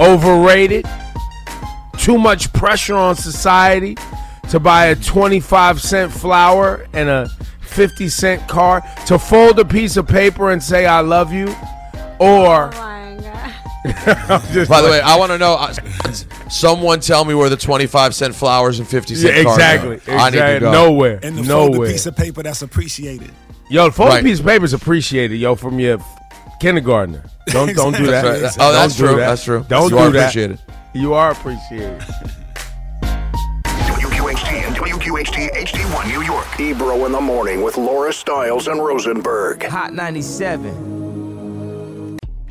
overrated? Too much pressure on society to buy a 25 cent flower and a 50 cent car, to fold a piece of paper and say, I love you? Or. I'm By the way, I want to know. uh, someone tell me where the twenty-five cent flowers and fifty cent Yeah, cars exactly. I need to go. Nowhere. And the folded Nowhere. piece of paper that's appreciated. Yo, the folded Right. piece of paper is appreciated, yo, from your kindergartner. Don't don't do that. That's right. Oh, Don't that's true. that. That's true. Don't You do are that. appreciated. You are appreciated. WQHT and WQHT HD1 New York. Ebro in the morning with Laura Stiles and Rosenberg. Hot 97.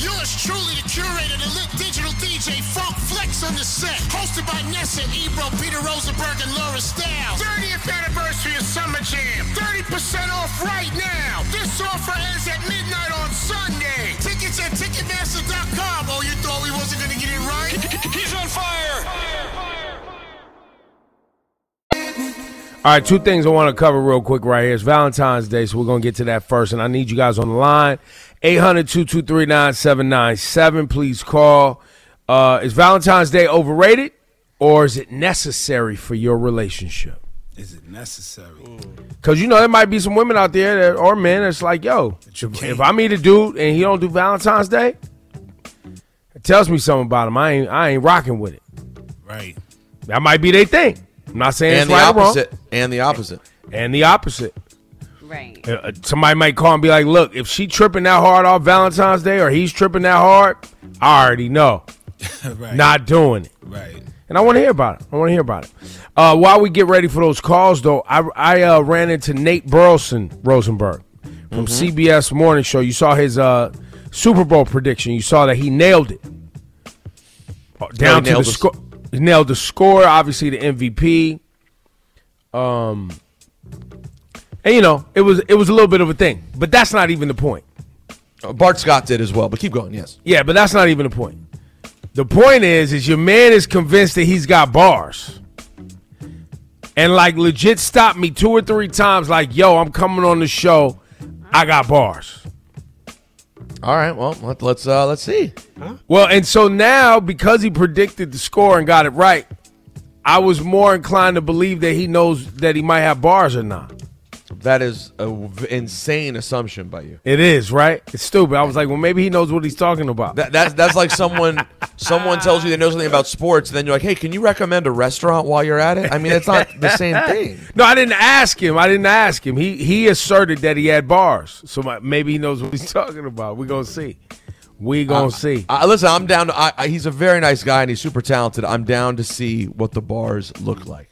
Yours truly, the curator, the lit digital DJ, Funk Flex on the set. Hosted by Nessa, Ebro, Peter Rosenberg, and Laura Stiles. 30th anniversary of Summer Jam. 30% off right now. This offer ends at midnight on Sunday. Tickets at Ticketmaster.com. Oh, you thought we wasn't going to get it right? He's on fire. All right, two things I want to cover real quick right here. It's Valentine's Day, so we're going to get to that first. And I need you guys on the line 800 223 9797. Please call. Uh, is Valentine's Day overrated or is it necessary for your relationship? Is it necessary? Because, you know, there might be some women out there that, or men that's like, yo, if, if I meet a dude and he don't do Valentine's Day, it tells me something about him. I ain't, I ain't rocking with it. Right. That might be their thing. I'm not saying And it's the right or wrong. opposite. And the opposite. And the opposite. Right. Uh, somebody might call and be like, "Look, if she tripping that hard off Valentine's Day, or he's tripping that hard, I already know, right. not doing it." Right. And I want to hear about it. I want to hear about it. Uh, while we get ready for those calls, though, I, I uh, ran into Nate Burleson Rosenberg from CBS Morning Show. You saw his uh, Super Bowl prediction. You saw that he nailed it Uh, down to the score. Nailed the score. Obviously, the MVP. Um, And you know, it was it was a little bit of a thing, but that's not even the point. Uh, Bart Scott did as well, but keep going. Yes. Yeah, but that's not even the point. The point is, is your man is convinced that he's got bars, and like legit stopped me two or three times. Like, yo, I'm coming on the show. I got bars. All right. Well, let, let's uh, let's see. Well, and so now because he predicted the score and got it right, I was more inclined to believe that he knows that he might have bars or not. That is an insane assumption by you. It is right. It's stupid. I was like, well, maybe he knows what he's talking about. That, that's that's like someone someone tells you they know something about sports, and then you're like, hey, can you recommend a restaurant while you're at it? I mean, it's not the same thing. No, I didn't ask him. I didn't ask him. He he asserted that he had bars, so my, maybe he knows what he's talking about. We're gonna see. We gonna Uh, see. Uh, listen, I'm down to. I, I, he's a very nice guy and he's super talented. I'm down to see what the bars look like.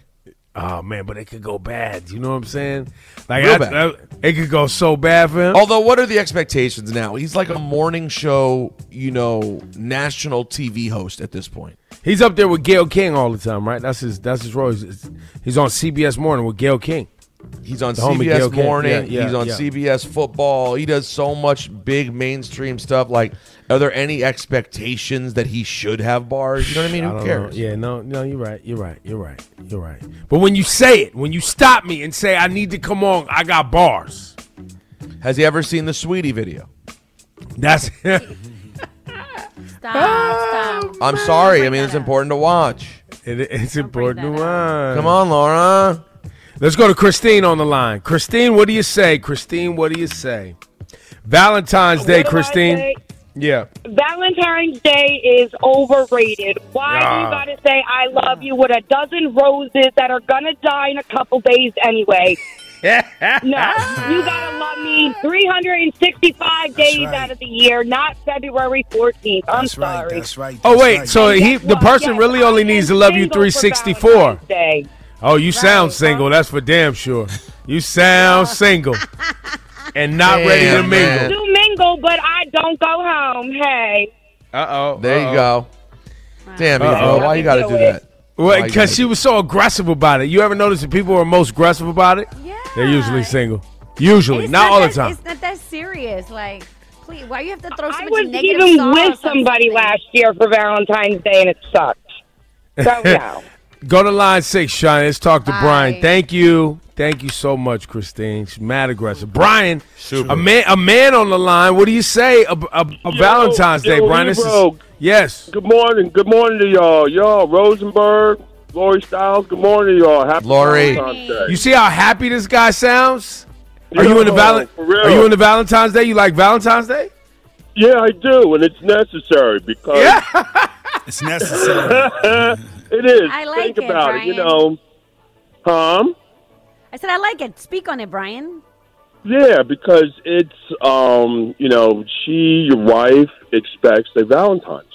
Oh man, but it could go bad. You know what I'm saying? Like I-. I- it could go so bad for him. Although, what are the expectations now? He's like a morning show, you know, national TV host at this point. He's up there with Gayle King all the time, right? That's his. That's his role. He's, he's on CBS Morning with Gayle King. He's on The CBS Morning. Yeah, yeah, he's on yeah. CBS Football. He does so much big mainstream stuff. Like, are there any expectations that he should have bars? You know what I mean? I Who don't cares? know. Yeah, no, no, you're right. You're right. You're right. You're right. But when you say it, when you stop me and say I need to come on, I got bars. Has he ever seen the Sweetie video? That's Stop, stop. I'm sorry. I mean, it's important to watch. It, it's important to watch. Come on, Laura. Let's go to Christine on the line. Christine, what do you say? Christine, what do you say? Valentine's Day, What I Christine. Say? Yeah. Valentine's Day is overrated. Why do Ah. you gotta say I love you with a dozen roses that are gonna die in a couple days anyway? no, you gotta love me 365 days out of the year, not February 14th. I'm That's right. sorry. That's right. Oh that's wait, right. so he guess the what? person Yes, really I only am needs to love you single for 364. Valentine's Day. Oh, you sound single. That's for damn sure. You sound single and not ready to Damn, man. mingle. Do mingle, but I don't go home. Hey. Uh oh. There you go. Damn, Uh-oh. Evo, why you got to do that? Why Well, because she was so aggressive about it. You ever notice that people are most aggressive about it? Yeah. They're usually single. Usually, It's not all the time. It's not that serious. Like, please, why you have to throw so I much was even with somebody last year for Valentine's Day, and it sucked. So no. Go to line six, Sean. Let's talk to Bye. Brian. Thank you. Thank you so much, Christine. She's mad aggressive. Brian, Super. a man, a man on the line. What do you say a, a, a Valentine's Day, Brian? This is, yes. Good morning. Good morning to y'all. Y'all, Rosenberg, Lori Styles. Good morning to y'all. Happy Lori. Valentine's Day. You see how happy this guy sounds? Are Yo, you in the Val- Are you in the Valentine's Day? You like Valentine's Day? Yeah, I do, and it's necessary because It's necessary. it is. I like Think it, about it. You know, um, I said I like it. Speak on it, Brian. yeah, because it's um, you know, she, your wife, expects a Valentine's.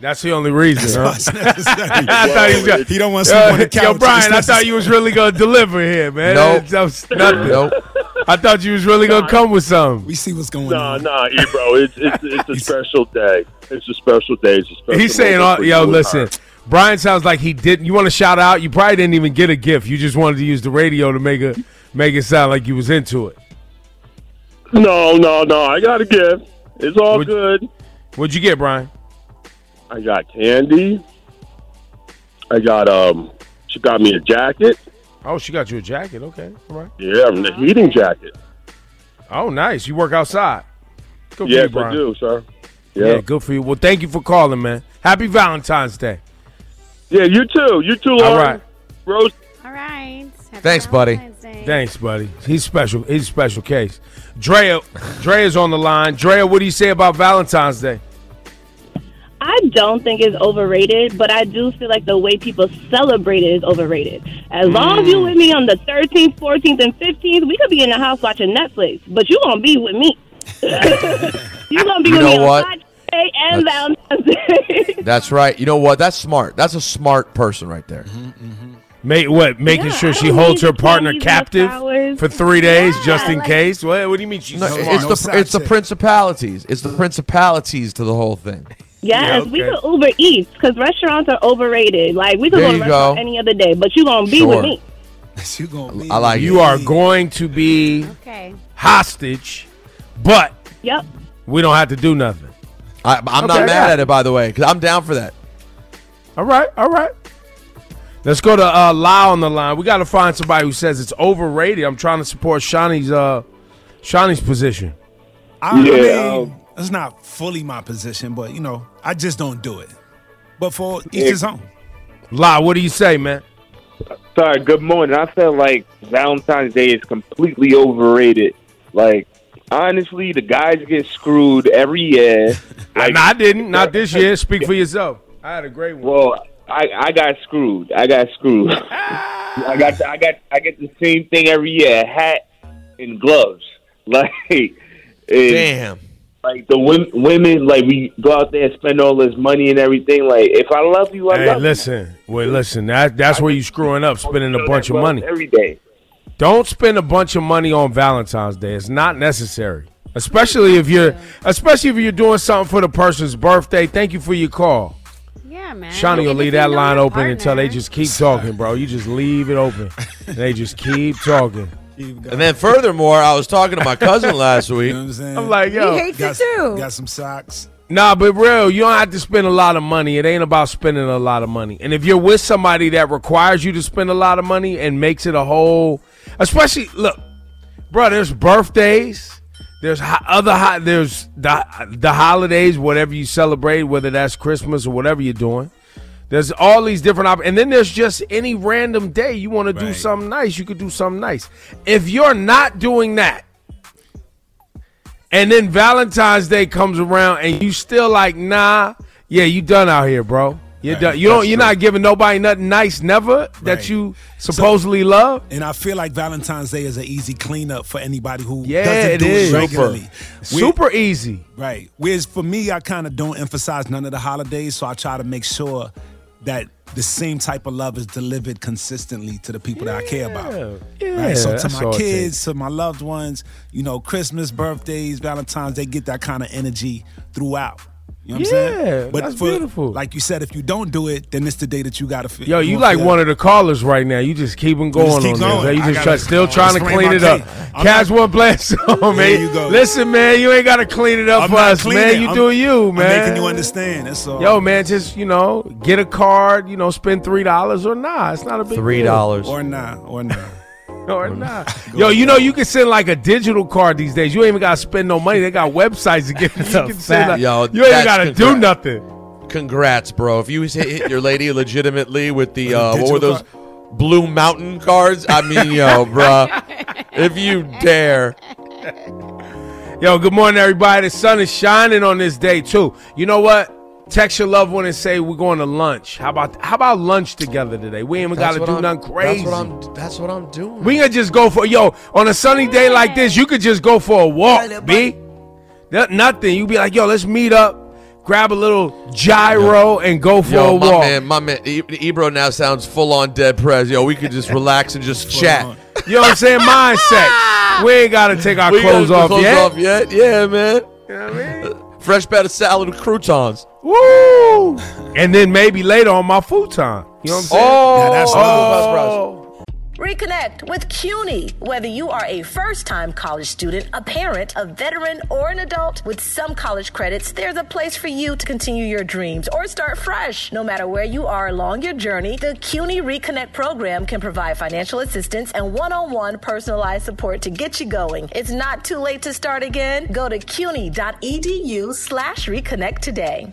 That's the only reason. huh? I thought he was gonna, He don't want to sleep Uh, on the couch. Yo, Brian, I thought you was really gonna deliver here, man. Nope. That was nothing. Nope. I thought you was really gonna come with something. We see what's going Nah, on. nah, bro. it's it's it's a special day. It's a special day. It's a special. He's saying, all, "Yo, listen." her. Brian sounds like he didn't. You want to shout out? You probably didn't even get a gift. You just wanted to use the radio to make it make it sound like you was into it. No, no, no. I got a gift. It's all Would- good. What'd you get, Brian? I got candy. I got um. She got me a jacket. Oh, she got you a jacket. Okay, all right. Yeah, a heating jacket. Oh, nice. You work outside. Good for yes, you, I do, sir. Yeah. Yeah. good for you. Well, thank you for calling, man. Happy Valentine's Day. Yeah, you too. You too, All Lauren. right. Rose. All right. Happy Thanks, buddy. Day. Thanks, buddy. He's special. He's a special case. Drea, Drea's on the line. Drea, what do you say about Valentine's Day? I don't think it's overrated, but I do feel like the way people celebrate it is overrated. As long as you Mm. with me on the 13th, 14th, and 15th, we could be in the house watching Netflix, but you gonna be with me. you gonna be You with me know on what? Friday and That's- Valentine's Day. That's right. You know what? That's smart. That's a smart person right there. Mm-hmm, mm-hmm. Make what? Making Yeah, sure she holds her partner candies and the captive for three days Yeah, just in like- case. What, what do you mean she's No, smart? it's No the it's the principalities. It's the mm-hmm. principalities to the whole thing. yes, Yeah, we okay. could Uber Eats because restaurants are overrated. Like we could There go to you restaurant go. any other day, but you gonna be Sure. with me. you gonna be. I like you it. are going to be Okay. hostage, but Yep. we don't have to do nothing. I, I'm Okay. not mad at it, by the way, because I'm down for that. All right, all right. Let's go to uh, Lau on the line. We got to find somebody who says it's overrated. I'm trying to support Shawnee's uh, Shawnee's position. I, I Yeah, mean, it's not fully my position, but you know, I just don't do it. But for each Yeah. his own. Lau, what do you say, man? Sorry, good morning. I feel like Valentine's Day is completely overrated. Like, honestly, the guys get screwed every year. Like, no, I didn't. Not this year. Speak for yourself. I had a great one. Well, I I got screwed. I got screwed. I got I got I get the same thing every year: hat and gloves. Like, and, Damn. Like the women, women, like we go out there and spend all this money and everything. Like, if I love you, I Hey, love listen. Wait, listen. That that's where you screwing up, spending a bunch of money. every day. Don't spend a bunch of money on Valentine's Day. It's not necessary. Especially if you're especially if you're doing something for the person's birthday. Thank you for your call. Yeah, man. Shawnee will leave that line your open until they just keep talking, bro. You just leave it open. they just keep talking. And then furthermore, I was talking to my cousin last week. You know what I'm saying? I'm like, yo, got, Got some socks. Nah, but real, you don't have to spend a lot of money. It ain't about spending a lot of money. And if you're with somebody that requires you to spend a lot of money and makes it a whole, especially look, bro, there's birthdays, there's other ho- there's the the holidays, whatever you celebrate, whether that's Christmas or whatever you're doing. There's all these different op- and then there's just any random day you want to do something nice, you could do something nice. If you're not doing that, and then Valentine's Day comes around and you still like, nah, yeah, you done out here, bro. You're done. You don't. You're true. not giving nobody nothing nice, never that you supposedly love. And I feel like Valentine's Day is an easy cleanup for anybody who Yeah, doesn't it do is. it regularly. Super easy. Right. Whereas for me, I kind of don't emphasize none of the holidays, so I try to make sure that the same type of love is delivered consistently to the people that I care about. Yeah, right. So to my kids, to my loved ones, you know, Christmas, birthdays, Valentine's, they get that kind of energy throughout. You know what Yeah, I'm saying? But that's for, beautiful. Like you said, if you don't do it, then it's the day that you gotta feel. Yo, you wanna like feel- one of the callers right now. You just keep them going keep on going. this. You just gotta- try, still trying to clean it up. case. I'm Cash one blast song, There man. you go. Listen, man, you ain't got to clean it up I'm for us, cleaning. man. You I'm- do you, I'm man. making you understand. That's all. Yo, man, just you know, get a card. You know, spend three dollars or not. It's not a big Three deal. dollars. Or not. Or not. or not. Yo, you know you can send like a digital card these days. You ain't even gotta spend no money. They got websites to get. You can send like, Yo, you ain't gotta do nothing. Congrats, bro. If you hit, hit your lady legitimately with the uh, what were those blue mountain cards? I mean, yo, bro. If you dare. Yo, good morning, everybody. The sun is shining on this day too. You know what? Text your loved one and say we're going to lunch. How about how about lunch together today? We ain't even got to do I'm- nothing crazy. That's what I'm. That's what I'm doing. We can just go for yo on a sunny day like this. You could just go for a walk, b. That- Nothing. You be like, yo, let's meet up, grab a little gyro, and go for Yo, a my walk. man, my man, E- Ebro now sounds full on dead prez. Yo, we could just relax and just chat. You know what I'm saying? Mindset. We ain't got to take our We clothes off clothes yet. off yet? Yeah, man. You know what I mean? Fresh batch of salad with croutons. Woo! And then maybe later on my futon. You know what I'm saying? Oh, Yeah, that's oh. Reconnect with CUNY. Whether you are a first time college student, a parent, a veteran, or an adult, with some college credits, there's a place for you to continue your dreams or start fresh. No matter where you are along your journey, the CUNY Reconnect program can provide financial assistance and one on one personalized support to get you going. It's not too late to start again. Go to cuny.edu slash reconnect today.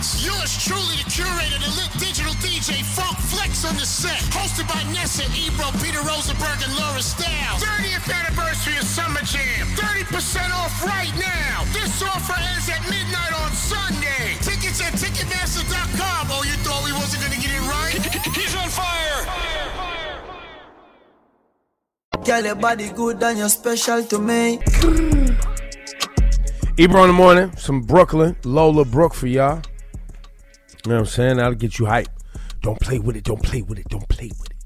and Peter Gunz. Yours truly, the curator, the lit digital DJ, Funk Flex on the set. Hosted by Nessa, Ebro, Peter Rosenberg, and Laura Stiles. 30th anniversary of Summer Jam. 30% off right now. This offer ends at midnight on Sunday. Tickets at Ticketmaster.com. Oh, you thought we wasn't gonna get it right? He's on fire. Girl, your body good and you're special to me. Ebro in the morning, some Brooklyn, Lola Brooke for y'all. You know what I'm saying? That'll get you hype. Don't play with it. Don't play with it. Don't play with it.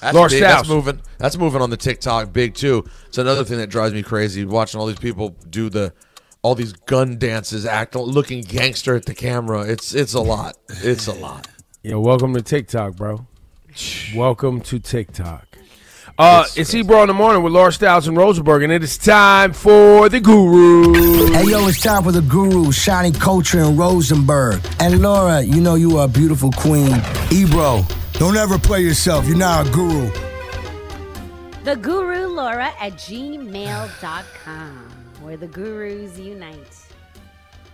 That's, Laura big. that's moving. That's moving on the TikTok big too. It's another thing that drives me crazy. Watching all these people do the all these gun dances, acting looking gangster at the camera. It's it's a lot. It's a lot. Yeah, welcome to TikTok, bro. welcome to TikTok. Uh, it's Ebro in the morning with Laura Styles and Rosenberg, and it is time for the Guru. Hey yo, it's time for the guru, Shiny Culture and Rosenberg. And Laura, you know you are a beautiful queen. Ebro, don't ever play yourself. You're not a guru. The Guru Laura at gmail.com, where the gurus unite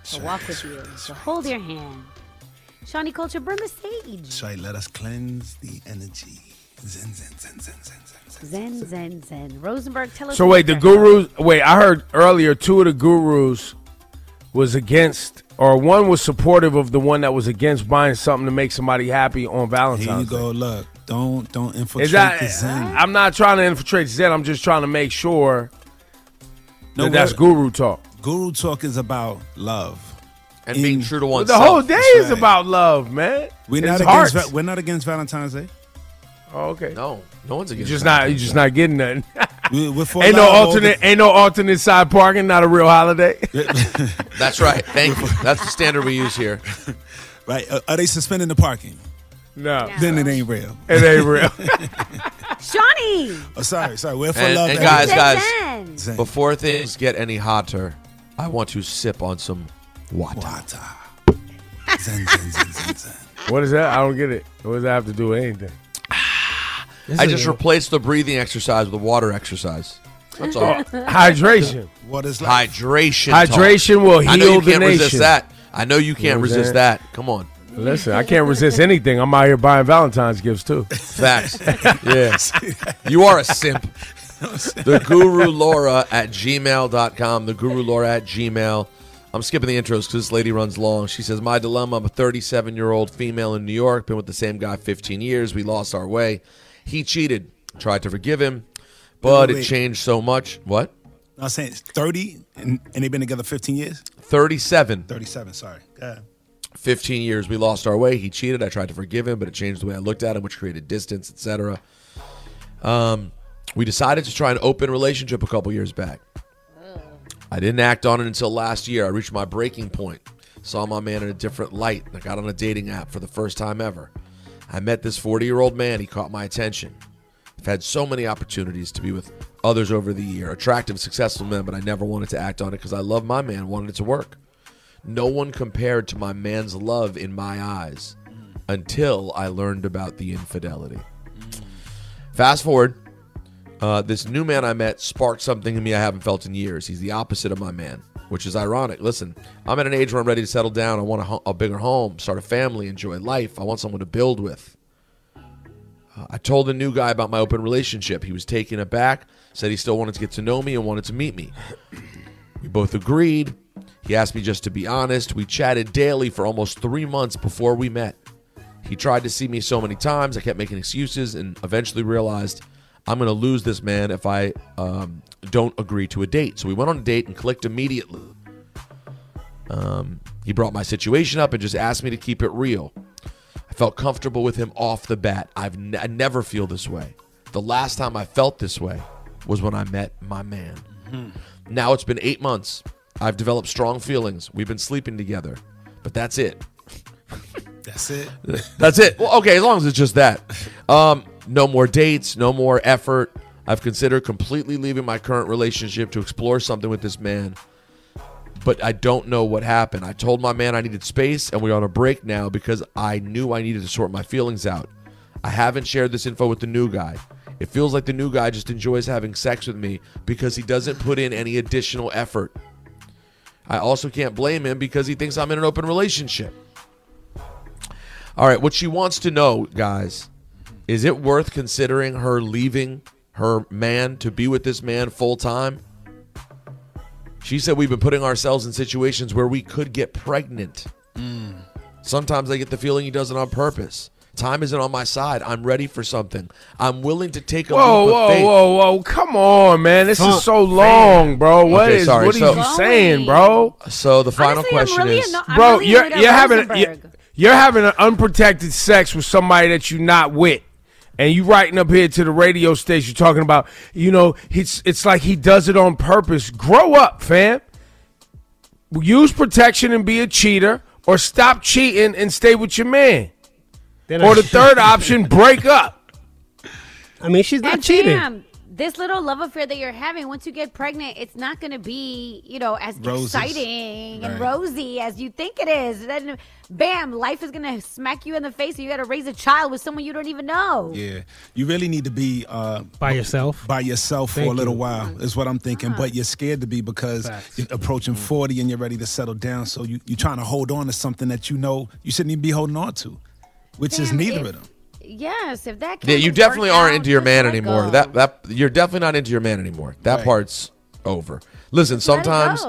to walk with you, to hold your hand. Shawnee Culture, burn the stage. Shai, let us cleanse the energy. Zen, zen, zen, zen, zen, zen. Zen, zen, zen. Rosenberg, tell us. So what wait, the you're- gurus. Wait, I heard earlier two of the gurus was against, or one was supportive of the one that was against buying something to make somebody happy on Valentine's. Here you Day. go. Look, don't don't infiltrate Is that? the Zen. I'm not trying to infiltrate Zen. I'm just trying to make sure No, that that's what- guru talk. Guru talk is about love And being true to But the whole day is about love, man. We're It's not hearts. against. Va- We're not against Valentine's Day. Oh, okay. No, no one's You against. just not. You're just not getting nothing. We, we're ain't no love all alternate. Ain't no alternate side parking. Not a real holiday. That's right. Thank you. That's the standard we use here. Right? Uh, are they suspending the parking? No. Then it ain't real. It ain't real. Shawnee! Oh, sorry, sorry. We're for And, love. and every guys, guys, Zen. before things get any hotter, I want to sip on some water. Zen, zen, zen, zen, zen. What is that? I don't get it. What does that have to do with anything? I just replaced the breathing exercise with a water exercise. That's all. Hydration. What is life? Hydration. Hydration talk. will I know heal you the can't resist that. I know you You can't know resist saying? that. Come on. Listen, I can't resist anything. I'm out here buying Valentine's gifts too. Facts. yeah. You are a simp. The Guru Laura at gmail.com. The Guru Laura at gmail. I'm skipping the intros because this lady runs long. She says, My dilemma I'm a 37 year old female in New York, been with the same guy 15 years. We lost our way. He cheated. Tried to forgive him, but Wait, it changed so much. What? I was saying it's 30 and, and they've been together 15 years? 37. 37, sorry. Yeah. 15 years we lost our way he cheated i tried to forgive him but it changed the way i looked at him which created distance etc um, we decided to try an open relationship a couple years back i didn't act on it until last year i reached my breaking point saw my man in a different light i got on a dating app for the first time ever i met this 40 year old man he caught my attention i've had so many opportunities to be with others over the year attractive successful men but i never wanted to act on it because i love my man wanted it to work no one compared to my man's love in my eyes until I learned about the infidelity. Fast forward, uh, this new man I met sparked something in me I haven't felt in years. He's the opposite of my man, which is ironic. Listen, I'm at an age where I'm ready to settle down. I want a, a bigger home, start a family, enjoy life. I want someone to build with. Uh, I told the new guy about my open relationship. He was taken aback, said he still wanted to get to know me and wanted to meet me. We both agreed. He asked me just to be honest. We chatted daily for almost three months before we met. He tried to see me so many times. I kept making excuses and eventually realized I'm going to lose this man if I um, don't agree to a date. So we went on a date and clicked immediately. Um, he brought my situation up and just asked me to keep it real. I felt comfortable with him off the bat. I've n- I never feel this way. The last time I felt this way was when I met my man. Now it's been eight months. I've developed strong feelings. We've been sleeping together, but that's it. That's it. That's it. Well, okay, as long as it's just that. Um, no more dates, no more effort. I've considered completely leaving my current relationship to explore something with this man, but I don't know what happened. I told my man I needed space, and we're on a break now because I knew I needed to sort my feelings out. I haven't shared this info with the new guy. It feels like the new guy just enjoys having sex with me because he doesn't put in any additional effort. I also can't blame him because he thinks I'm in an open relationship. All right, what she wants to know, guys, Is it worth considering her leaving her man to be with this man full time? She said we've been putting ourselves in situations where we could get pregnant. Mm. Sometimes I get the feeling he does it on purpose. Time isn't on my side. I'm ready for something. I'm willing to take a Whoa, leap of whoa, faith. whoa, whoa! Come on, man. This Huh. is so long, bro. What Okay, is? sorry. What So- are you saying, bro? So the final Honestly, question really is, anno- bro, really you're you're having you're, you're having an unprotected sex with somebody that you're not with. And you writing up here to the radio station talking about, you know, it's it's like he does it on purpose. Grow up, fam. Use protection and be a cheater, or stop cheating and stay with your man. Then or I- the third option, break up. I mean, she's not And cheating. Damn, this little love affair that you're having, once you get pregnant, it's not going to be, you know, as Roses. exciting and rosy as you think it is. Then, bam, life is going to smack you in the face, and you got to raise a child with someone you don't even know. Yeah, you really need to be uh, By yourself? By yourself for a little you. while is what I'm thinking. But you're scared to be because you're approaching 40 and you're ready to settle down. So you you're trying to hold on to something that you know you shouldn't even be holding on to, which is neither if- of them. Yes, if that can yeah, you can't definitely aren't out, into your man anymore. go. That that you're definitely not into your man anymore. That Right. part's over. Listen, sometimes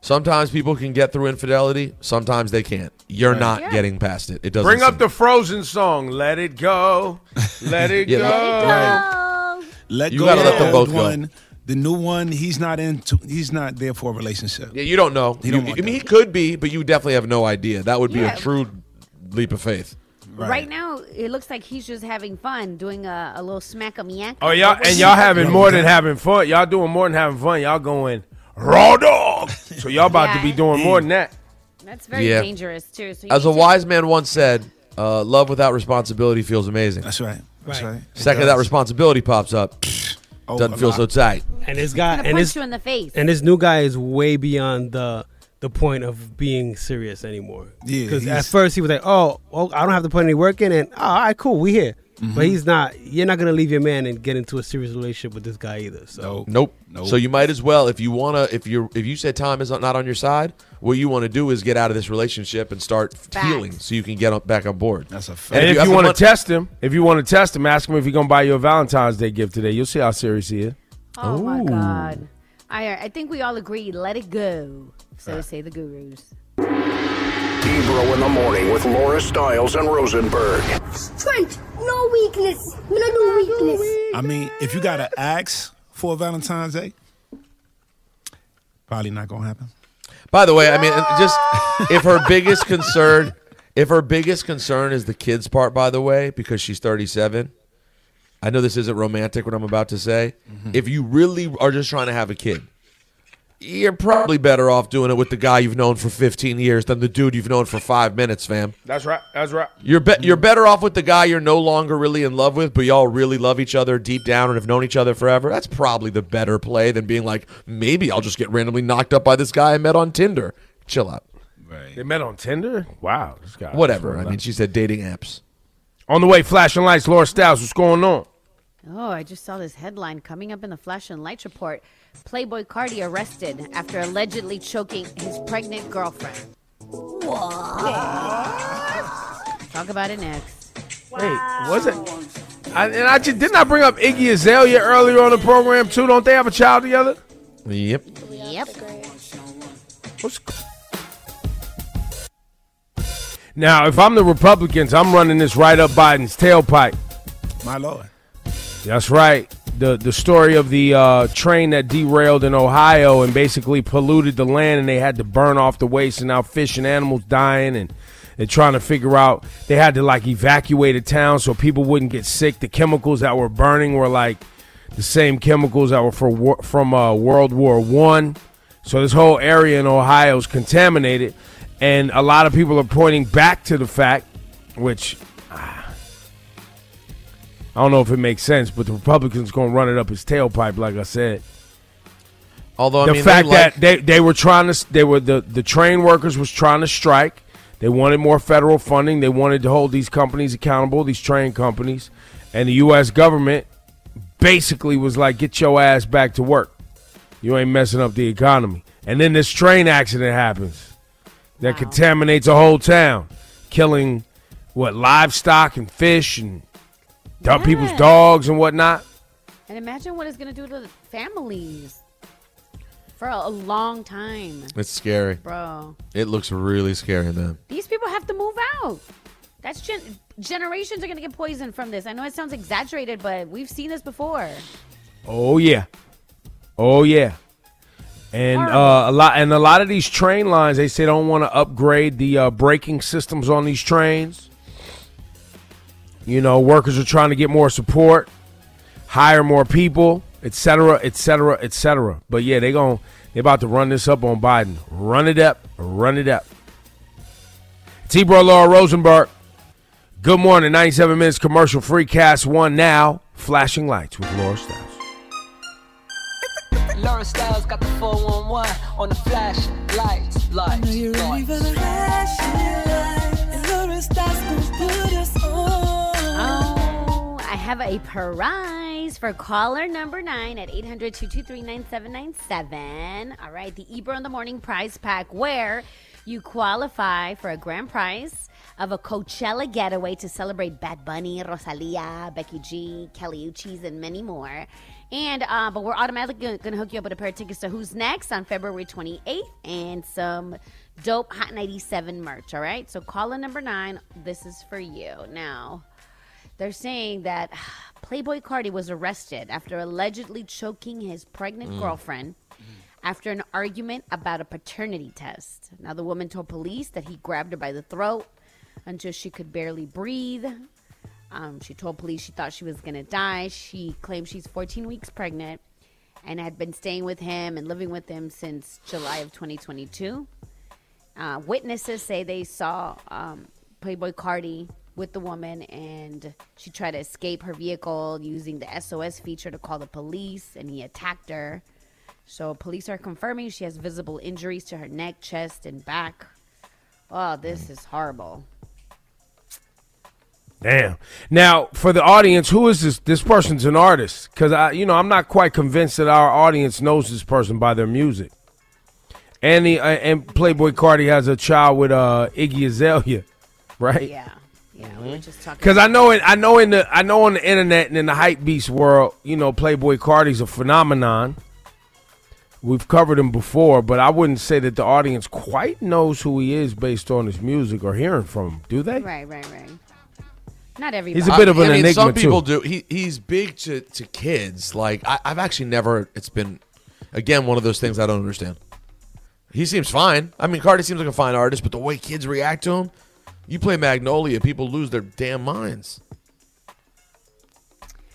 sometimes people can get through infidelity. Sometimes they can't. You're Right. not Yeah. getting past it. It doesn't Bring up the Frozen song. Let it go. Let it Yeah, go. let Let You go gotta let the them old both go. The new one, he's not into. He's not there for a relationship. Yeah, you don't know. He You- don't I mean, he could be, but you definitely have no idea. That would be Yeah. a true leap of faith. Right. now, it looks like he's just having fun, doing a, a little smack of yak. Oh, y'all and y'all having more than having fun. Y'all doing more than having fun. Y'all going raw dog. So y'all about to be doing more than that. That's very Yeah. dangerous too. So As a to- wise man once said, uh, "Love without responsibility feels amazing." That's right. That's right. It Second, that responsibility pops up, Oh, doesn't a feel lot. so tight. And this guy gonna and punch this you in the face. and this new guy is way beyond the the point of being serious anymore. Yeah, because at first he was like, "Oh, well, I don't have to put any work in," and oh, all right, cool, we here. Mm-hmm. But he's not. You're not gonna leave your man and get into a serious relationship with this guy either. So Nope. Nope. So you might as well, if you wanna, if you are if you said time is not on your side, what you want to do is get out of this relationship and start healing, so you can get on, back on board. That's a fact. And if have you the want to test him, if you want to test him, ask him if he's gonna buy you a Valentine's Day gift today. You'll see how serious he is. Oh my god. I I think we all agree. Let it go. So say the gurus. Ebro in the morning with Laura Stylez and Rosenberg. Strength, no weakness. No, no weakness. I mean, if you got to ask for Valentine's Day, probably not gonna happen. By the way, I mean, just if her biggest concern, if her biggest concern is the kids part, by the way, because she's 37, I know this isn't romantic what I'm about to say. Mm-hmm. If you really are just trying to have a kid, you're probably better off doing it with the guy you've known for 15 years than the dude you've known for five minutes, fam. That's right. That's right. You're be- you're better off with the guy you're no longer really in love with, but y'all really love each other deep down and have known each other forever. That's probably the better play than being like, maybe I'll just get randomly knocked up by this guy I met on Tinder. Chill out. They met on Tinder. Wow, this guy. Whatever. I mean, she said dating apps. On the way, flashing lights. Laura Stylez, what's going on? Oh, I just saw this headline coming up in the Flash and Lights report. Playboi Carti arrested after allegedly choking his pregnant girlfriend. What? Talk about it next. Wait, was it? I, and I just didn't I bring up Iggy Azalea earlier on the program too? Don't they have a child together? Yep. Yep. What's now, if I'm the Republicans, I'm running this right up Biden's tailpipe. My lord. That's right. The the story of the uh, train that derailed in Ohio and basically polluted the land, and they had to burn off the waste, and now fish and animals dying, and they're trying to figure out. They had to like evacuate a town so people wouldn't get sick. The chemicals that were burning were like the same chemicals that were for from uh, World War One. So this whole area in Ohio is contaminated, and a lot of people are pointing back to the fact, which I don't know if it makes sense, but the Republicans going to run it up his tailpipe, like I said. Although I the mean, fact they like- that they, they were trying to they were the the train workers was trying to strike. They wanted more federal funding. They wanted to hold these companies accountable, these train companies, and the U.S. government basically was like, "Get your ass back to work. You ain't messing up the economy." And then this train accident happens that contaminates a whole town, killing what livestock and fish and People's dogs and whatnot. And imagine what it's gonna do to the families for a, a long time. It's scary. Bro. It looks really scary, man. These people have to move out. That's gen- generations are gonna get poisoned from this. I know it sounds exaggerated, but we've seen this before. Oh yeah, oh yeah, and uh, a lot and a lot of these train lines they say don't want to upgrade the uh, braking systems on these trains. You know, workers are trying to get more support, hire more people, etc., etc., etc. But yeah, they gon' they about to run this up on Biden. Run it up, run it up. T-Bro Laura Rosenberg. Good morning. 97 minutes commercial free cast one now. Flashing lights with Laura Stylez. Laura Stylez got the 411 on the flash lights, lights, lights. Have a prize for caller number nine at 800 223 9797. All right, the Ebro in the Morning prize pack, where you qualify for a grand prize of a Coachella getaway to celebrate Bad Bunny, Rosalia, Becky G, Kali Uchis, and many more. And uh, but we're automatically going to hook you up with a pair of tickets to Who's Next on February 28th and some dope Hot 97 merch. All right, so caller number nine, this is for you now. They're saying that Playboi Carti was arrested after allegedly choking his pregnant Mm. girlfriend after an argument about a paternity test. Now, the woman told police that he grabbed her by the throat until she could barely breathe. Um, she told police she thought she was going to die. She claims she's 14 weeks pregnant and had been staying with him and living with him since July of 2022. Uh, witnesses say they saw um, Playboi Carti with the woman and she tried to escape her vehicle using the SOS feature to call the police and he attacked her. So police are confirming she has visible injuries to her neck, chest, and back. Oh, this is horrible. Damn. Now, for the audience, who is this? This person's an artist because I, you know, I'm not quite convinced that our audience knows this person by their music. And the uh, and Playboi Carti has a child with uh, Iggy Azalea, right? Yeah, yeah. We mm-hmm. were just talking. Because I know it. I know in the I know on the internet and in the hype beast world, you know, Playboi Carti's a phenomenon. We've covered him before, but I wouldn't say that the audience quite knows who he is based on his music or hearing from him. Do they? Right, right, right. Not everybody. He's a bit of an I mean, enigma Some people too. do. He he's big to, to kids. Like I, I've actually never. It's been again one of those things I don't understand. He seems fine. I mean, Carti seems like a fine artist, but the way kids react to him, you play Magnolia, people lose their damn minds.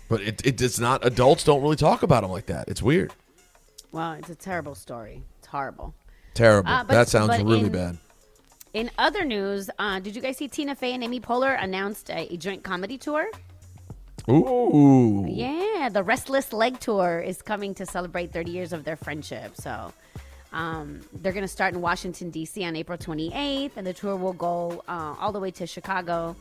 But it, it does not. Adults don't really talk about them like that. It's weird. Well, it's a terrible story. It's horrible. Terrible. Uh, but- that sounds really in- bad. In other news, uh, did you guys see Tina Fey and Amy Poehler announced a, a joint comedy tour? Ooh. Yeah, the Restless Leg Tour is coming to celebrate 30 years of their friendship. So um, they're going to start in Washington, D.C. on April 28th, and the tour will go uh, all the way to Chicago.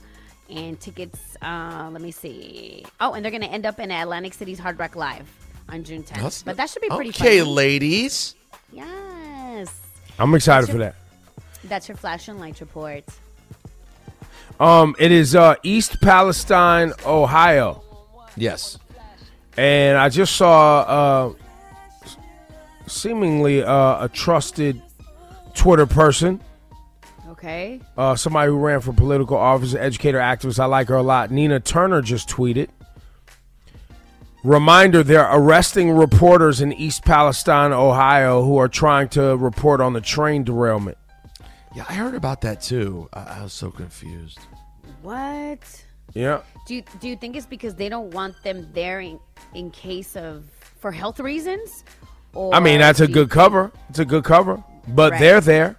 And tickets, uh, let me see. Oh, and they're going to end up in Atlantic City's Hard Rock Live on June 10th. That's- but that should be pretty Okay, funny. ladies. Yes. I'm excited That's for that. That's your flash and lights report. Um, it is uh, East Palestine, Ohio. Yes. And I just saw uh, s- seemingly uh, a trusted Twitter person, Okay. uh, somebody who ran for political office, educator, activist. I like her a lot. Nina Turner just tweeted. Reminder they're arresting reporters in East Palestine, Ohio, who are trying to report on the train derailment. Yeah, I heard about that too. I, I was so confused. What? Yeah. Do you, do you think it's because they don't want them there in, in case of for health reasons? I mean, that's a good cover. It's a good cover. But Right. they're there.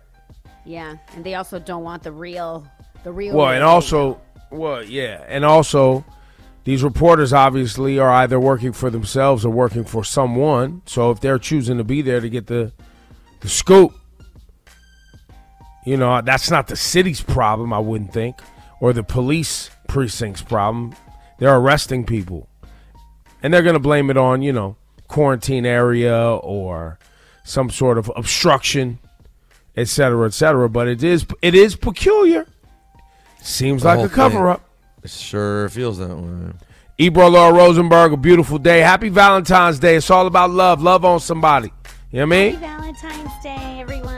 Yeah, and they also don't want the real, the real. Well, and also, well, yeah, and also, these reporters obviously are either working for themselves or working for someone. So if they're choosing to be there to get the the scoop, you know, that's not the city's problem, I wouldn't think, or the police precinct's problem. They're arresting people, and they're going to blame it on you know quarantine area or some sort of obstruction, et cetera, et cetera. But it is it is peculiar. Seems The like a cover up. thing Sure feels that way. Ebro Laura Rosenberg, a beautiful day. Happy Valentine's Day. It's all about love. Love on somebody. You know what I mean? Valentine's Day, everyone.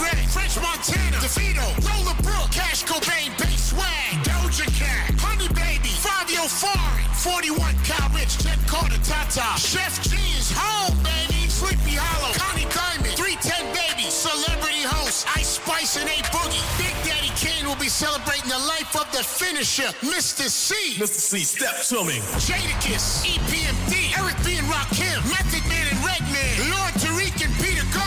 Red, French Montana, DeVito, Lola Brooke, Cash Cobain, Bass Swag, Doja Cat, Honey Baby, Fivio Foreign, 41, Cal Rich, Jenn Carter, Tata, Sheff G is home, baby, Sleepy Hallow, Connie Diamond, 310 Baby, Celebrity Host, Ice Spice and A Boogie, Big Daddy Kane will be celebrating the life of the finisher, Mr. Cee. Mr. Cee, step to me. Jadakiss, EPMD, Eric B. and Rakim, Method Man and Redman, Lord Tariq and